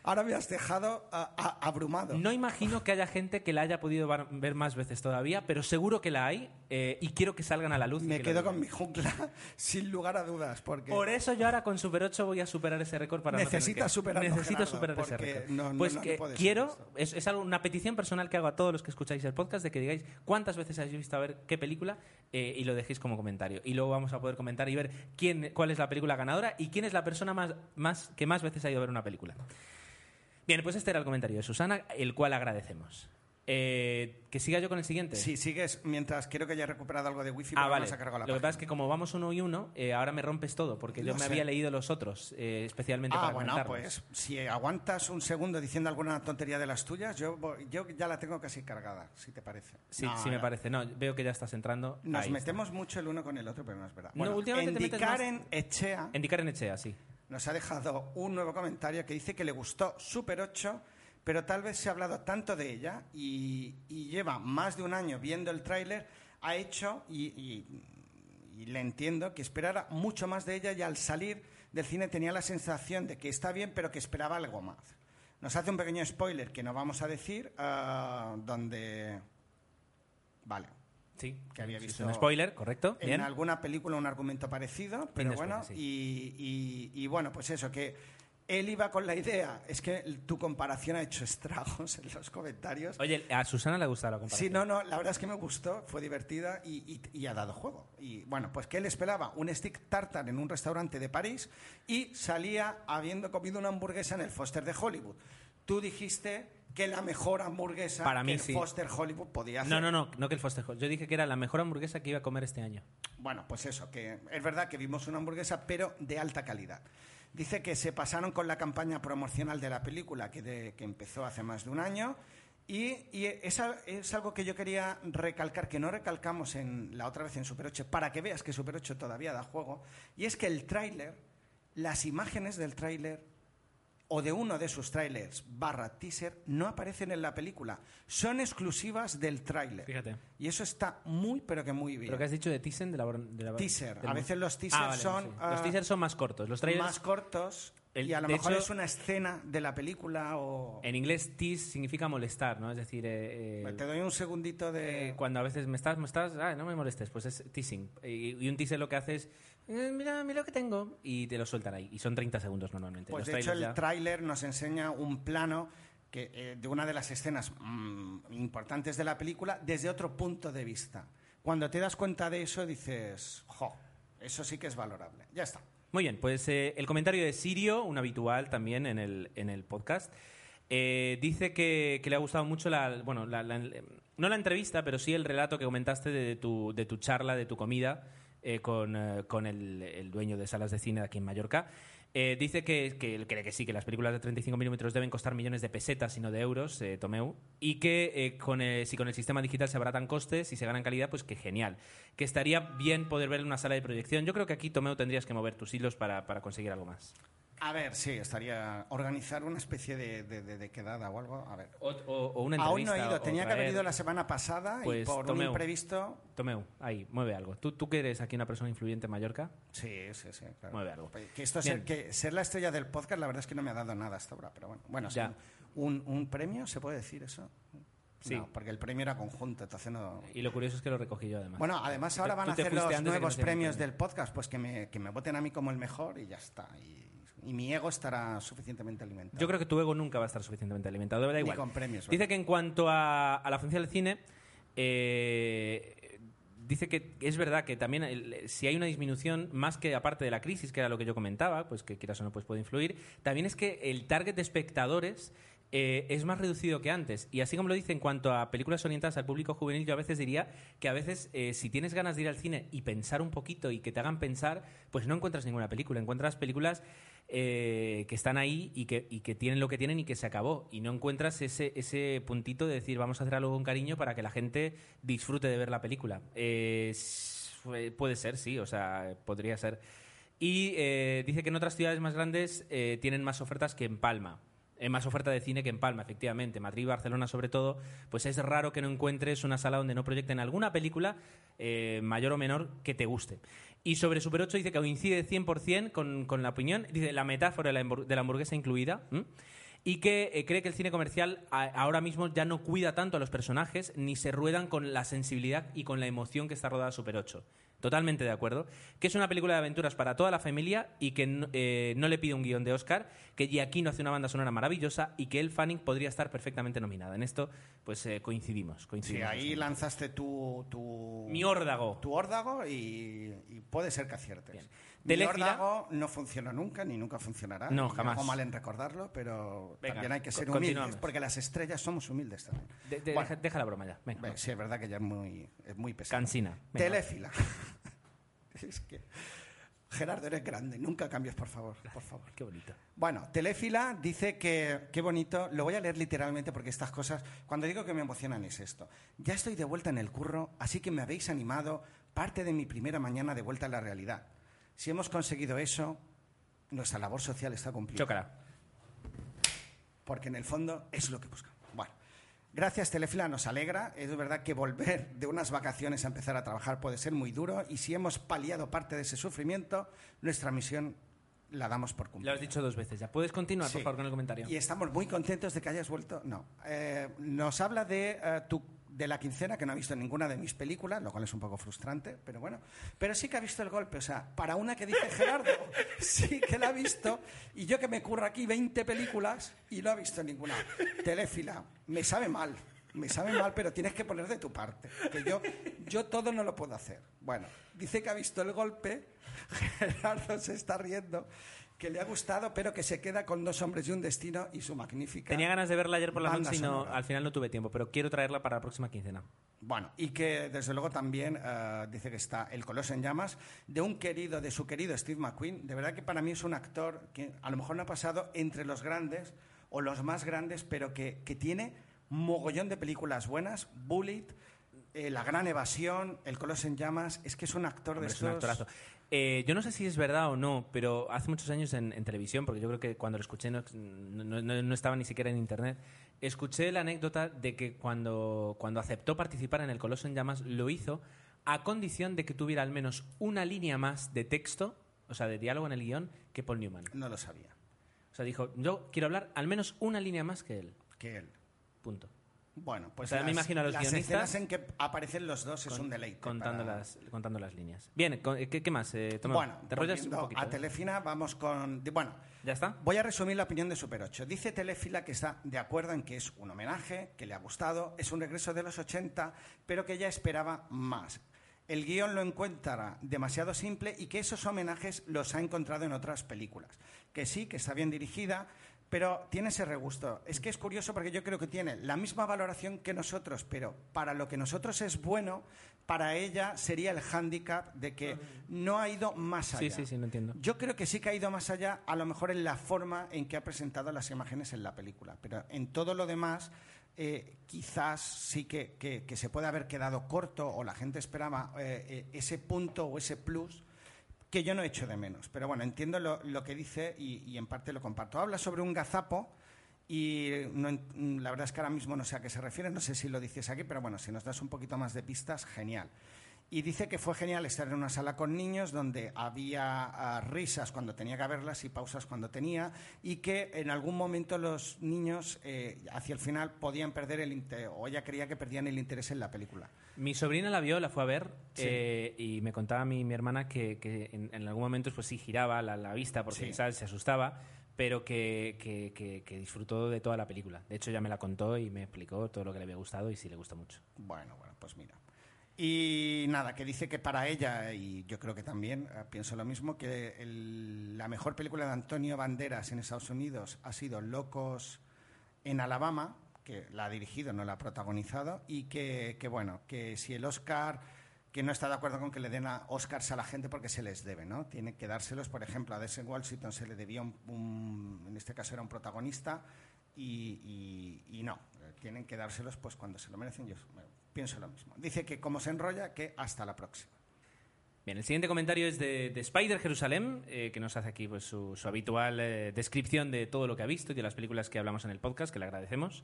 ahora me has dejado ah, ah, abrumado. No imagino que haya gente que la haya podido ver más veces todavía, pero seguro que la hay eh, y quiero que salgan a la luz. me que quedo con mi jungla sin lugar a dudas porque Por eso yo ahora con Super 8 voy a superar ese récord para no tener Necesitas que- Necesito Gerardo, superar ese récord. no- no- pues no- no que quiero, es, es una petición personal que hago a todos los que escucháis el podcast de que digáis cuántas veces habéis visto a ver qué película eh, y lo dejéis como comentario. Y luego vamos a poder comentar y ver quién, cuál es la película ganadora y quién es la persona más, que más veces ha ido a ver una película. Bien, pues este era el comentario de Susana, el cual agradecemos. Eh, que siga yo con el siguiente. si sigues mientras creo que ya he recuperado algo de wifi Ah, vale. cargado la Lo que pasa es que como vamos uno y uno, eh, ahora me rompes todo, porque yo me sé. había leído los otros, eh, especialmente Ah, para bueno, pues si aguantas un segundo diciendo alguna tontería de las tuyas, yo, yo ya la tengo casi cargada, si te parece. Sí, No, sí me parece. No, veo que ya estás entrando. Nos Ahí está. metemos mucho el uno con el otro, pero no es verdad. No, Bueno, últimamente te metes Indicar más- en Echea Indicar en Echea, sí. nos ha dejado un nuevo comentario que dice que le gustó Super 8, pero tal vez se ha hablado tanto de ella y, y lleva más de un año viendo el tráiler, ha hecho, y, y- y le entiendo, que esperara mucho más de ella y al salir del cine tenía la sensación de que está bien, pero que esperaba algo más. Nos hace un pequeño spoiler que no vamos a decir, ah, donde... Vale. Sí, Que había visto Es un spoiler, correcto. En Bien. alguna película un argumento parecido, pero bueno, sí. y, y- y bueno, pues eso, que él iba con la idea, es que tu comparación ha hecho estragos en los comentarios. Oye, a Susana le ha gustado la comparación. Sí, no, no, la verdad es que me gustó, fue divertida y, y- y ha dado juego. Y bueno, pues que él esperaba un stick tartar en un restaurante de París y salía habiendo comido una hamburguesa en el Foster de Hollywood. Tú dijiste que la mejor hamburguesa Para mí que el sí. Foster Hollywood podía hacer. No, no, no, no que el Foster Hall. Yo dije que era la mejor hamburguesa que iba a comer este año. Bueno, pues eso, que es verdad que vimos una hamburguesa, pero de alta calidad. Dice que se pasaron con la campaña promocional de la película, que, de- que empezó hace más de un año, Y, y esa es algo que yo quería recalcar, que no recalcamos en la otra vez en Super 8, para que veas que Super 8 todavía da juego, y es que el tráiler, las imágenes del tráiler o de uno de sus trailers barra teaser no aparecen en la película, son exclusivas del tráiler. Fíjate. Y eso está muy, pero que muy bien. ¿Pero qué has dicho de teaser? De la, de la- Teaser. A veces los teasers Ah, vale, son, sí. Los ah, teasers son más cortos. Los trailers... más cortos El- y a lo mejor hecho- es una escena de la película o... En inglés, tease significa molestar, ¿no? Es decir, eh, eh, Te doy un segundito de... eh, cuando a veces me estás, me estás, ah, no me molestes, pues es teasing. Y, y un teaser lo que hace es, eh, mira, mira lo que tengo, y te lo sueltan ahí. Y son 30 segundos normalmente. Pues Los de hecho el ya- tráiler nos enseña un plano que, eh, de una de las escenas mm, importantes de la película desde otro punto de vista. Cuando te das cuenta de eso dices, jo, eso sí que es valorable. Ya está. Muy bien, pues eh, el comentario de Sirio, un habitual también en el, en el podcast, eh, dice que, que le ha gustado mucho la, bueno, la- la- no la entrevista, pero sí el relato que comentaste de tu, de tu charla, de tu comida eh, con, eh, con el, el dueño de salas de cine de aquí en Mallorca. Eh, dice que, que cree que sí, que las películas de 35 milímetros deben costar millones de pesetas y no de euros, Tomeu, y que con el- si con el sistema digital se abaratan costes y se ganan calidad, pues que genial. Que estaría bien poder ver en una sala de proyección. Yo creo que aquí, Tomeu, tendrías que mover tus hilos para, para conseguir algo más. A ver, sí, estaría organizar una especie de, de- de- de quedada o algo. A ver. O, o- o una Aún no he ido, tenía que haber ido la semana pasada y Pues, por un imprevisto... Tomeu, ahí, mueve algo. ¿Tú, tú que eres aquí una persona influyente en Mallorca, Sí, sí, sí. Claro. mueve algo. Que esto ser, que ser la estrella del podcast, la verdad es que no me ha dado nada hasta ahora, pero bueno. Bueno, sí, Ya. un, un premio, ¿se puede decir eso? Sí. No, porque el premio era conjunto, entonces no... Y lo curioso es que lo recogí yo además. Bueno, además ahora van a hacer los nuevos premios premio. del podcast, pues que me, que me voten a mí como el mejor y ya está. Y, y mi ego estará suficientemente alimentado. Yo creo que tu ego nunca va a estar suficientemente alimentado. Da Ni igual. con premios, Dice que en cuanto a, a la función del cine, eh, dice que es verdad que también el- si hay una disminución, más que aparte de la crisis, que era lo que yo comentaba, pues que quieras o no pues puede influir, también es que el target de espectadores eh, es más reducido que antes. Y así como lo dice en cuanto a películas orientadas al público juvenil, yo a veces diría que a veces eh, si tienes ganas de ir al cine y pensar un poquito y que te hagan pensar, pues no encuentras ninguna película. Encuentras películas eh, que están ahí y que, tienen lo que tienen y que se acabó. Y no encuentras ese, puntito de decir vamos a hacer algo con cariño para que la gente disfrute de ver la película. Eh, puede ser, sí, o sea, podría ser. Y eh, dice que en otras ciudades más grandes tienen más ofertas que en Palma. Más oferta de cine que en Palma, efectivamente. Madrid Barcelona, sobre todo, pues es raro que no encuentres una sala donde no proyecten alguna película, mayor o menor, que te guste. Y sobre Super 8 dice que coincide 100% con, con la opinión, dice la metáfora de la, hamburguesa incluida. Y que eh, cree que el cine comercial a- ahora mismo ya no cuida tanto a los personajes, ni se ruedan con la sensibilidad y con la emoción que está rodada Super 8. Totalmente de acuerdo. Que es una película de aventuras para toda la familia y que no, eh, no le pide un guion de Oscar, que Giacchino hace una banda sonora maravillosa y que El Fanning podría estar perfectamente nominada. En esto, pues eh, coincidimos. Sí, coincidimos ahí lanzaste tu, tu, Mi órdago. tu órdago y, y puede ser que aciertes. Bien. No funcionó nunca ni nunca funcionará. No, jamás. Hago mal en recordarlo, pero Venga, también hay que ser humildes porque las estrellas somos humildes también. De- de- Bueno, deja, deja la broma ya. Venga, ve, sí, es verdad que ya es muy, es muy pesado. Cansina. Venga. Telefila. es que Gerardo eres grande, nunca cambies, por favor, por favor. Qué bonito. Bueno, Telefila dice que, qué bonito, lo voy a leer literalmente porque estas cosas, cuando digo que me emocionan es esto. Ya estoy de vuelta en el curro, así que me habéis animado parte de mi primera mañana de vuelta a la realidad. Si hemos conseguido eso, nuestra labor social está cumplida. Chócala. Porque en el fondo es lo que buscamos. Bueno, gracias Telefila, nos alegra. Es verdad que volver de unas vacaciones a empezar a trabajar puede ser muy duro y si hemos paliado parte de ese sufrimiento, nuestra misión la damos por Lo cumplida. has dicho dos veces ya. ¿Puedes continuar, Sí. por favor, con el comentario? Y estamos muy contentos de que hayas vuelto. No. Eh, nos habla de, eh, tu, de la quincena, que no ha visto ninguna de mis películas, lo cual es un poco frustrante, pero bueno. Pero sí que ha visto el golpe. O sea, para una que dice Gerardo, sí que la ha visto. Y yo que me curro aquí 20 películas y no ha visto ninguna. Telefila, me sabe mal. Me sabe mal, pero tienes que poner de tu parte. Que yo, yo todo no lo puedo hacer. Bueno, dice que ha visto el golpe. Gerardo se está riendo. Que le ha gustado, pero que se queda con dos hombres y un destino y su magnífica. Tenía ganas de verla ayer por la noche y no, al final no tuve tiempo, pero quiero traerla para la próxima quincena. Bueno, y que desde luego también eh, dice que está El Coloso en Llamas, de un querido, de su querido Steve McQueen. De verdad que para mí es un actor que a lo mejor no ha pasado entre los grandes o los más grandes, pero que, que tiene mogollón de películas buenas, Bullet, eh, La Gran Evasión, El Coloso en Llamas, es que es un actor Hombre, de es un estos... actorazo. Eh, yo no sé si es verdad o no, pero hace muchos años en, en televisión, porque yo creo que cuando lo escuché no, no- no- no estaba ni siquiera en internet, escuché la anécdota de que cuando, cuando aceptó participar en El Coloso en Llamas, lo hizo a condición de que tuviera al menos una línea más de texto, o sea, de diálogo en el guion, que Paul Newman. No lo sabía, O sea, dijo, yo quiero hablar al menos una línea más que él. que él. Punto. Bueno, pues O sea, me imagino a los las guionistas escenas en que aparecen los dos es Con- un deleite. Contando, para- las, contando las líneas. Bien, con- ¿qué, qué más? Eh, Tomás? Bueno, ¿te un poquito? a eh? Telefina, vamos con... Bueno, ¿Ya está? Voy a resumir la opinión de Super 8. Dice Telefila que está de acuerdo en que es un homenaje, que le ha gustado, es un regreso de los 80, pero que ella esperaba más. El guion lo encuentra demasiado simple y que esos homenajes los ha encontrado en otras películas. Que sí, que está bien dirigida, pero tiene ese regusto. Es que es curioso porque yo creo que tiene la misma valoración que nosotros, pero para lo que nosotros es bueno, para ella sería el hándicap de que no ha ido más allá. Sí, sí, sí, lo entiendo. Yo creo que sí que ha ido más allá, a lo mejor en la forma en que ha presentado las imágenes en la película, pero en todo lo demás eh, quizás sí que, que- que se puede haber quedado corto o la gente esperaba eh, eh, ese punto o ese plus que yo no echo de menos. Pero bueno, entiendo lo, lo que dice y, y en parte lo comparto. Habla sobre un gazapo y no la verdad es que ahora mismo no sé a qué se refiere, no sé si lo dices aquí, pero bueno, si nos das un poquito más de pistas, genial. Y dice que fue genial estar en una sala con niños donde había ah, risas cuando tenía que haberlas y pausas cuando tenía y que en algún momento los niños eh, hacia el final podían perder el interés o ella creía que perdían el interés en la película. Mi sobrina la vio, la fue a ver Sí. eh, y me contaba mi, mi hermana que, que en, en algún momento pues sí giraba la, la vista porque Sí. se asustaba, pero que, que- que- que disfrutó de toda la película. De hecho ya me la contó y me explicó todo lo que le había gustado y sí le gusta mucho. Bueno, bueno, pues mira. Y nada, que dice que para ella, y yo creo que también, eh, pienso lo mismo, que el- la mejor película de Antonio Banderas en Estados Unidos ha sido Locos en Alabama, que la ha dirigido, no la ha protagonizado, y que, que, bueno, que si el Oscar, que no está de acuerdo con que le den a Oscars a la gente porque se les debe, ¿no? Tiene que dárselos, por ejemplo, a Denzel Washington se le debía un, en este caso era un protagonista, y, y- no, tienen que dárselos pues cuando se lo merecen, yo pienso lo mismo. Dice que como se enrolla, que hasta la próxima. Bien, el siguiente comentario es de, de Spider Jerusalén, eh, que nos hace aquí pues, su, su habitual eh, descripción de todo lo que ha visto y de las películas que hablamos en el podcast, que le agradecemos.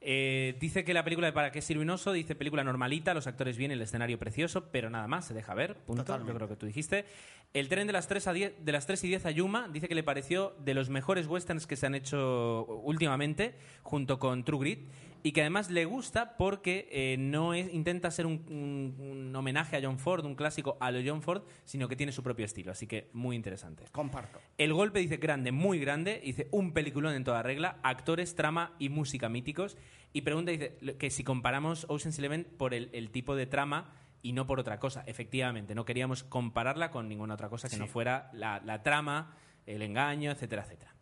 Eh, dice que la película de ¿Para qué sirve un oso? Dice película normalita, los actores bien, el escenario precioso, pero nada más, se deja ver, punto. Totalmente. Yo creo que tú dijiste. El tren de las 3, a 10, de las 3 y 10 a Yuma dice que le pareció de los mejores westerns que se han hecho últimamente, junto con True Grit, y que además le gusta porque eh, no es, intenta ser un, un- un homenaje a John Ford, un clásico a lo John Ford, sino que tiene su propio estilo, así que muy interesante. Comparto. El golpe dice grande, muy grande, dice un peliculón en toda regla, actores, trama y música míticos. Y pregunta, dice, que si comparamos Ocean's Eleven por el, el tipo de trama y no por otra cosa. Efectivamente, no queríamos compararla con ninguna otra cosa que no fuera la, la trama, el engaño, etcétera, etcétera.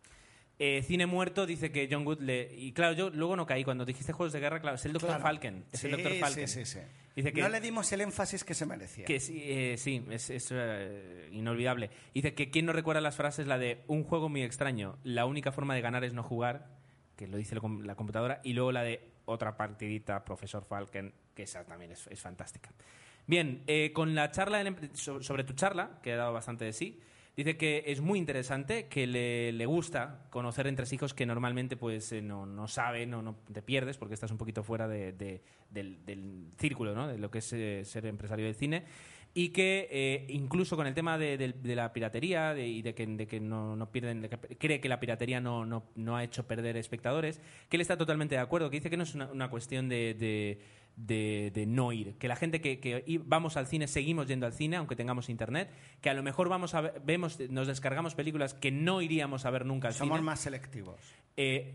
Eh, Cine Muerto dice que John Wood le... Y claro, yo luego no caí. Cuando dijiste Juegos de Guerra, claro, es el Dr. Claro. Falken. Es el Sí, Dr. Falken. Sí, sí. Dice que- No le dimos el énfasis que se merecía. Que sí, eh, sí, es, es, eh, inolvidable. Dice que quién no recuerda las frases, la de un juego muy extraño, la única forma de ganar es no jugar, que lo dice la com- la computadora, y luego la de otra partidita, profesor Falken, que esa también es, es fantástica. Bien, eh, con la charla em- so- sobre tu charla, que ha dado bastante de sí, dice que es muy interesante, que le, le gusta conocer entresijos que normalmente pues eh, no, no sabe, no, no te pierdes porque estás un poquito fuera de- de- del, del círculo, ¿no? de lo que es eh, ser empresario del cine y que eh, incluso con el tema de, de la piratería y de que, que no, no pierden, cree que la piratería no, no, no ha hecho perder espectadores, que él está totalmente de acuerdo, que dice que no es una cuestión de, de- no ir, que la gente que, que vamos al cine seguimos yendo al cine aunque tengamos internet, que a lo mejor vamos a ver- vemos, nos descargamos películas que no iríamos a ver nunca al Somos cine. más selectivos. Eh,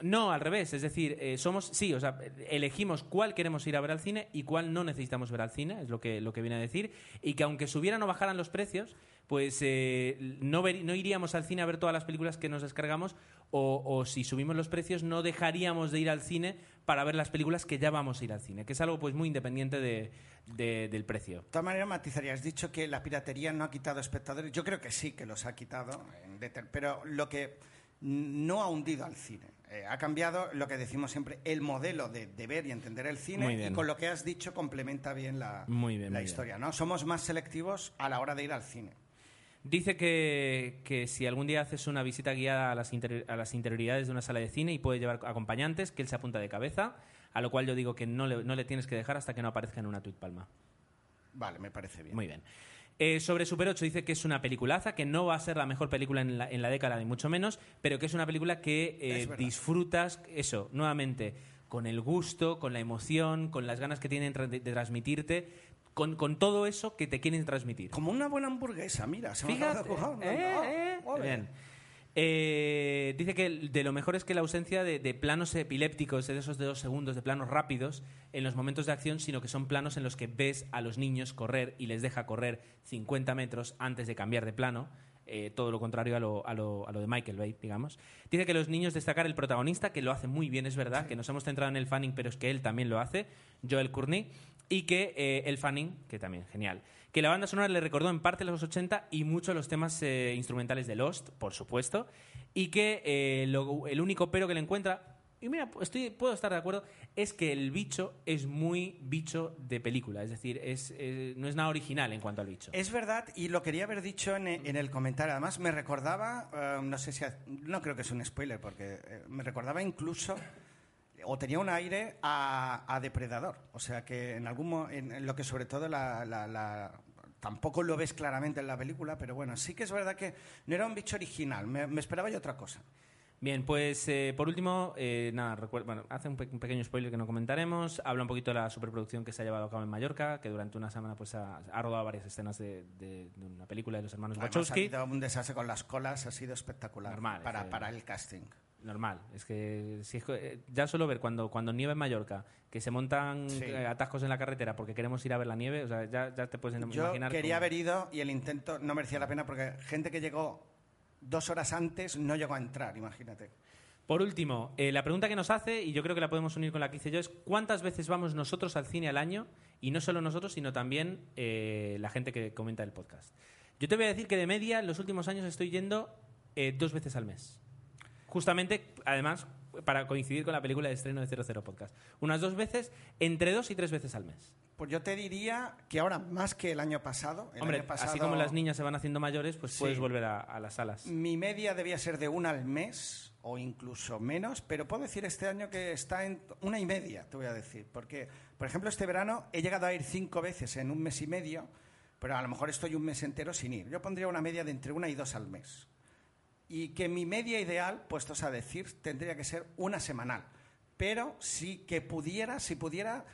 no, al revés. Es decir, eh, somos, sí, o sea, elegimos cuál queremos ir a ver al cine y cuál no necesitamos ver al cine, es lo que, lo que viene a decir. Y que aunque subieran o bajaran los precios, pues eh, no, no iríamos al cine a ver todas las películas que nos descargamos o, o si subimos los precios no dejaríamos de ir al cine para ver las películas que ya vamos a ir al cine, que es algo pues muy independiente de- de- del precio. De todas maneras, matizaría, has dicho que la piratería no ha quitado espectadores. Yo creo que sí que los ha quitado, pero lo que no ha hundido al cine. Eh, ha cambiado lo que decimos siempre, el modelo de, de ver y entender el Muy cine bien. y con lo que has dicho complementa bien la, Muy bien, la muy historia. ¿no? Somos más selectivos a la hora de ir al cine. Dice que, que si algún día haces una visita guiada a las, inter- a las interioridades de una sala de cine y puede llevar acompañantes, que él se apunta de cabeza, a lo cual yo digo que no le, no le tienes que dejar hasta que no aparezca en una tweet palma. Vale, me parece bien. Muy bien. Eh, sobre Super 8 dice que es una peliculaza, que no va a ser la mejor película en la, en la década, ni mucho menos, pero que es una película que eh, Es disfrutas, eso, nuevamente, con el gusto, con la emoción, con las ganas que tienen de, transmitirte, con, con todo eso que te quieren transmitir. Como una buena hamburguesa, mira. Se me acaba Fíjate, eh, Ah, eh, bien. Eh, dice que de lo mejor es que la ausencia de, de planos epilépticos, de esos de dos segundos, de planos rápidos en los momentos de acción, sino que son planos en los que ves a los niños correr y les deja correr 50 metros antes de cambiar de plano. eh, todo lo contrario a lo, a, lo, a lo de Michael Bay, digamos. Dice que los niños destacar el protagonista, que lo hace muy bien, es verdad, que nos hemos centrado en el Fanning, pero es que él también lo hace, Joel Courtney, y que eh, el Fanning, que también, genial. Que la banda sonora le recordó en parte los 80 y mucho los temas eh, instrumentales de Lost, por supuesto, y que eh, el único pero que le encuentra, y mira, puedo estar de acuerdo, es que el bicho es muy bicho de película, es decir, eh, no es nada original en cuanto al bicho. Es verdad, y lo quería haber dicho en, el comentario. Además, me recordaba, no sé si, no creo que es un spoiler, porque me recordaba incluso, o tenía un aire a, Depredador. O sea que en algún en, en lo que sobre todo la- tampoco lo ves claramente en la película, pero bueno, sí que es verdad que no era un bicho original. Me, me esperaba yo otra cosa. Bien, pues eh, por último, eh, nada, recuer- bueno, hace un, pe- un pequeño spoiler que no comentaremos. Habla un poquito de la superproducción que se ha llevado a cabo en Mallorca, que durante una semana pues ha, ha rodado varias escenas de, de- de una película de los hermanos Además, ha Wachowski. habido un desastre con las colas, ha sido espectacular Normal, para, sí. para el casting. Normal, es que si es eh, ya solo ver cuando, cuando nieva en Mallorca, que se montan Sí. eh, atascos en la carretera porque queremos ir a ver la nieve, o sea, ya, ya te puedes Yo imaginar. quería cómo- haber ido y el intento no merecía la pena porque gente que llegó dos horas antes no llegó a entrar, imagínate. Por último, eh, la pregunta que nos hace, y yo creo que la podemos unir con la que hice yo, es ¿cuántas veces vamos nosotros al cine al año? Y no solo nosotros, sino también eh, la gente que comenta el podcast. Yo te voy a decir que de media, en los últimos años estoy yendo eh, dos veces al mes. Justamente, además, para coincidir con la película de estreno de 00 Podcast. Unas dos veces, entre dos y tres veces al mes. Pues yo te diría que ahora más que el año pasado. El Hombre, año pasado así como las niñas se van haciendo mayores, pues Sí. puedes volver a, a las salas. Mi media debía ser de una al mes o incluso menos, pero puedo decir este año que está en una y media, te voy a decir. Porque, por ejemplo, este verano he llegado a ir cinco veces en un mes y medio, pero a lo mejor estoy un mes entero sin ir. Yo pondría una media de entre una y dos al mes. Y que mi media ideal, puestos a decir, tendría que ser una semanal. Pero sí que pudiera, si pudiera,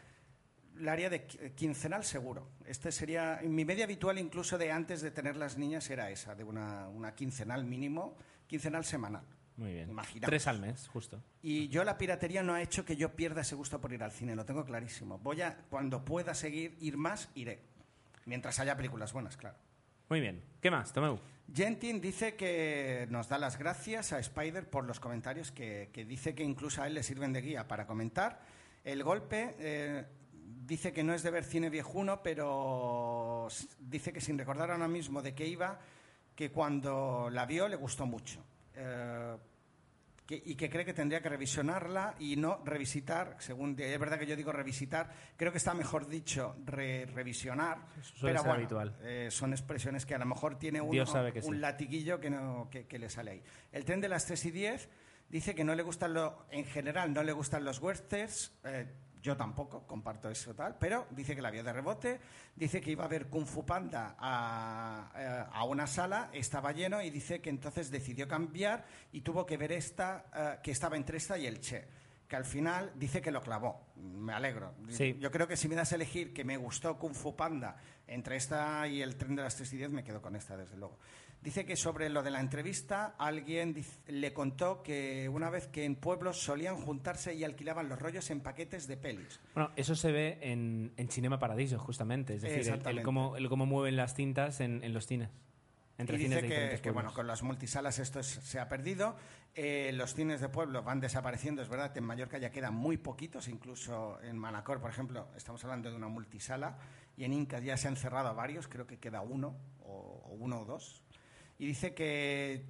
la haría de qui- quincenal seguro. Este sería mi media habitual incluso de antes de tener las niñas era esa, de una, una quincenal mínimo, quincenal semanal. Muy bien. Imaginaos. Tres al mes, justo. Y yo la piratería no ha hecho que yo pierda ese gusto por ir al cine, lo tengo clarísimo. Voy a cuando pueda seguir ir más iré, mientras haya películas buenas, claro. Muy bien. ¿Qué más, Tomeu? Gentin dice que nos da las gracias a Spider por los comentarios, que, dice que incluso a él le sirven de guía para comentar. El golpe eh, dice que no es de ver cine viejuno, pero dice que sin recordar ahora mismo de qué iba, que cuando la vio le gustó mucho. Eh, que- y que cree que tendría que revisionarla y no revisitar, según es verdad que yo digo revisitar, creo que está mejor dicho re- revisionar, pero bueno, habitual. eh, son expresiones que a lo mejor tiene uno, un sí. latiguillo que, no, que, que le sale ahí. El tren de las 3 y 10 dice que no le gustan lo, en general no le gustan los westerns, eh, yo tampoco, comparto eso tal, pero dice que la vio de rebote, dice que iba a ver Kung Fu Panda a, eh, a una sala, estaba lleno y dice que entonces decidió cambiar y tuvo que ver esta, eh, que estaba entre esta y el Che. Que al final dice que lo clavó. Me alegro. Sí. Yo creo que si me das a elegir que me gustó Kung Fu Panda entre esta y el tren de las 3 y 10, me quedo con esta, desde luego. Dice que sobre lo de la entrevista, alguien le contó que una vez que en pueblos solían juntarse y alquilaban los rollos en paquetes de pelis. Bueno, eso se ve en, en Cinema Paradiso, justamente. Es decir, el- cómo, el cómo mueven las cintas en, en los cines. Entre y cines dice de que, que, bueno, con las multisalas esto es- se ha perdido. Eh, los cines de pueblo van desapareciendo, es verdad, en Mallorca ya quedan muy poquitos, incluso en Manacor, por ejemplo, estamos hablando de una multisala, y en Incas ya se han cerrado varios, creo que queda uno, o, o uno o dos. Y dice que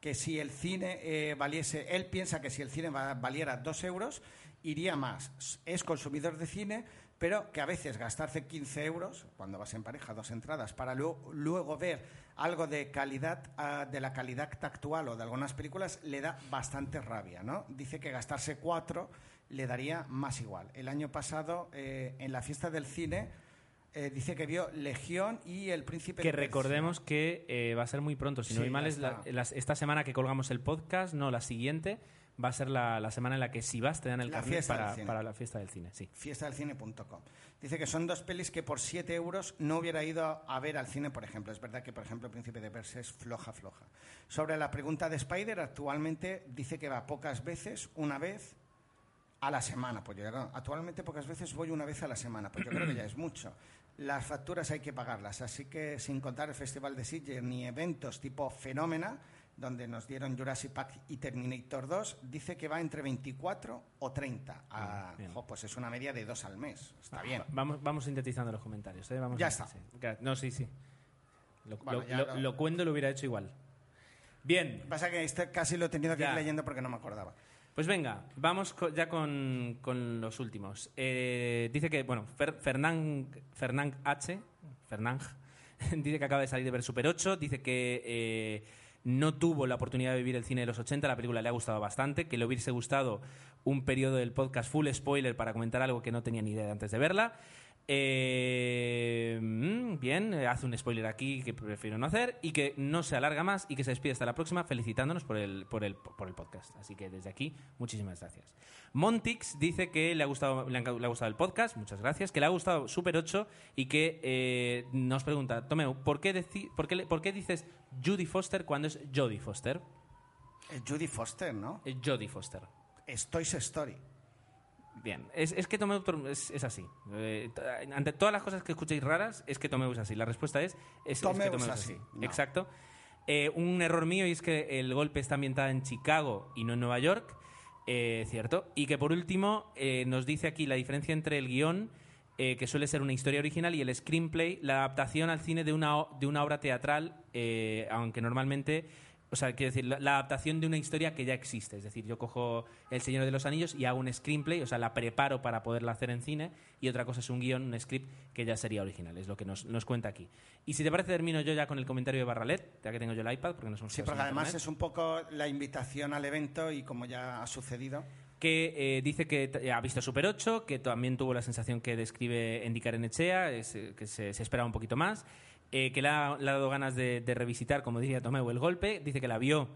que si el cine eh, valiese, él piensa que si el cine va- valiera dos euros, iría más. Es consumidor de cine, pero que a veces gastarse 15 euros, cuando vas en pareja, dos entradas, para luego, luego ver algo de calidad, ah, de la calidad actual o de algunas películas, le da bastante rabia, ¿no? Dice que gastarse cuatro le daría más igual. El año pasado, eh, en la fiesta del cine, eh, dice que vio Legión y El Príncipe Que de Persia. recordemos que eh, va a ser muy pronto, si no Sí, hay mal, ya es la- esta semana que colgamos el podcast, no, la siguiente, va a ser la, la semana en la que si vas te dan el carnet del para, para la fiesta del cine, sí. fiestadelcine.com. Dice que son dos pelis que por 7 euros no hubiera ido a ver al cine, por ejemplo. Es verdad que, por ejemplo, Príncipe de Persia es floja, floja. Sobre la pregunta de Spider, actualmente dice que va pocas veces, una vez a la semana. Pues yo actualmente pocas veces voy una vez a la semana, pues yo creo que ya es mucho. Las facturas hay que pagarlas, así que sin contar el Festival de Sitges ni eventos tipo Fenómena, donde nos dieron Jurassic Park y Terminator 2, dice que va entre 24 o 30. Ah, jo, pues es una media de dos al mes. Está bien. Vamos, vamos sintetizando los comentarios. ¿eh? Vamos Ya a- está. sí. No, sí, sí. Lo, Bueno, lo- cuento lo hubiera hecho igual. Bien, Pasa que este casi lo he tenido que Ya. ir leyendo porque no me acordaba. Pues venga, vamos ya con, con los últimos. Eh, dice que, bueno, Fer- Fernán, Fernán H. Fernán dice que acaba de salir de ver Super 8. Dice que eh, no tuvo la oportunidad de vivir el cine de los 80. La película le ha gustado bastante. Que le hubiese gustado un periodo del podcast full spoiler para comentar algo que no tenía ni idea antes de verla. Eh, mm, bien, eh, hace un spoiler aquí que prefiero no hacer y que no se alarga más y que se despide hasta la próxima felicitándonos por el, por el, por el podcast. Así que desde aquí, muchísimas gracias. Montix dice que le ha gustado, le ha, le ha gustado el podcast, muchas gracias, que le ha gustado Super 8 y que eh, nos pregunta, Tomeu, ¿por qué, deci- por, qué, ¿por qué dices Judy Foster cuando es Jodie Foster? Judy Foster, ¿no? Jodie Foster. Es Toy Story. Bien, es, es que Tomeu es, es así. Eh, ante todas las cosas que escuchéis raras, es que Tomeu es así. La respuesta es, es, es que Tomeu es así. así. No. Exacto. Eh, un error mío y es que el golpe está ambientado en Chicago y no en Nueva York, eh, cierto. Y que por último eh, nos dice aquí la diferencia entre el guion, que suele ser una historia original, y el screenplay, la adaptación al cine de una, de una obra teatral, eh, aunque normalmente... O sea, quiero decir, la, la adaptación de una historia que ya existe. Es decir, yo cojo El Señor de los Anillos y hago un screenplay, o sea, la preparo para poderla hacer en cine, y otra cosa es un guion, un script que ya sería original, es lo que nos, nos cuenta aquí. Y si te parece, termino yo ya con el comentario de Barralet, ya que tengo yo el iPad, porque nos hemos Sí, porque además internet es un poco la invitación al evento y como ya ha sucedido. que eh, dice que ha visto Super 8, que también tuvo la sensación que describe en Echea, es, eh, que se, se esperaba un poquito más, eh, que le ha, le ha dado ganas de, revisitar, como diría Tomeu, el golpe, dice que la vio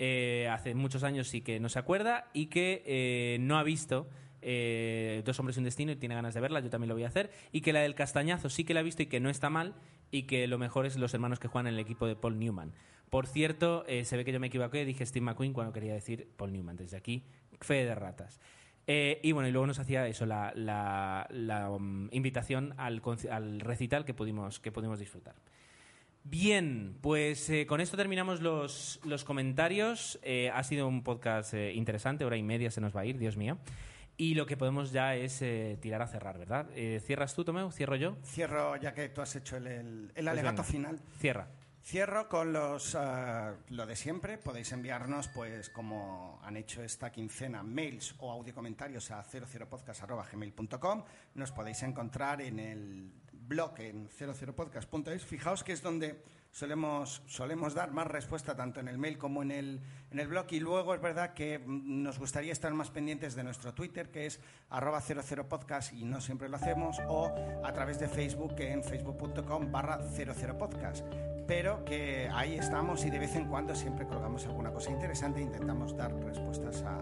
eh, hace muchos años y que no se acuerda, y que eh, no ha visto eh, Dos hombres y un destino y tiene ganas de verla, yo también lo voy a hacer, y que la del castañazo sí que la ha visto y que no está mal, y que lo mejor es los hermanos que juegan en el equipo de Paul Newman. Por cierto, se ve que yo me equivoqué, dije Steve McQueen cuando quería decir Paul Newman. Desde aquí, fe de ratas. Eh, y bueno, y luego nos hacía eso, la, la- la, um, invitación al, recital que pudimos, que pudimos disfrutar. Bien, pues eh, con esto terminamos los, los comentarios. Eh, ha sido un podcast interesante, hora y media se nos va a ir, Dios mío. Y lo que podemos ya es eh, tirar a cerrar, ¿verdad? Eh, ¿Cierras tú, Tomeu? ¿Cierro yo? Cierro, ya que tú has hecho el, el- el Pues alegato venga. final. Cierra. Cierro con los ah, lo de siempre. Podéis enviarnos, pues, como han hecho esta quincena, mails o audiocomentarios a 00podcast.gmail.com. Nos podéis encontrar en el blog en 00podcast.es. Fijaos que es donde solemos, solemos dar más respuesta tanto en el mail como en el, en el blog. Y luego es verdad que mm, nos gustaría estar más pendientes de nuestro Twitter, que es arroba 00podcast y no siempre lo hacemos, o a través de Facebook en facebook.com barra 00podcast. Pero que ahí estamos y de vez en cuando siempre colgamos alguna cosa interesante e intentamos dar respuestas a,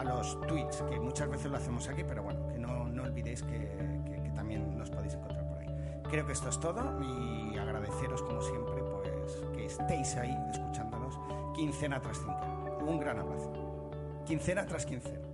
a los tweets, que muchas veces lo hacemos aquí, pero bueno, que no, no olvidéis que, que- que también nos podéis encontrar por ahí. Creo que esto es todo y agradeceros como siempre pues que estéis ahí escuchándonos quincena tras quincena. Un gran abrazo. Quincena tras quincena.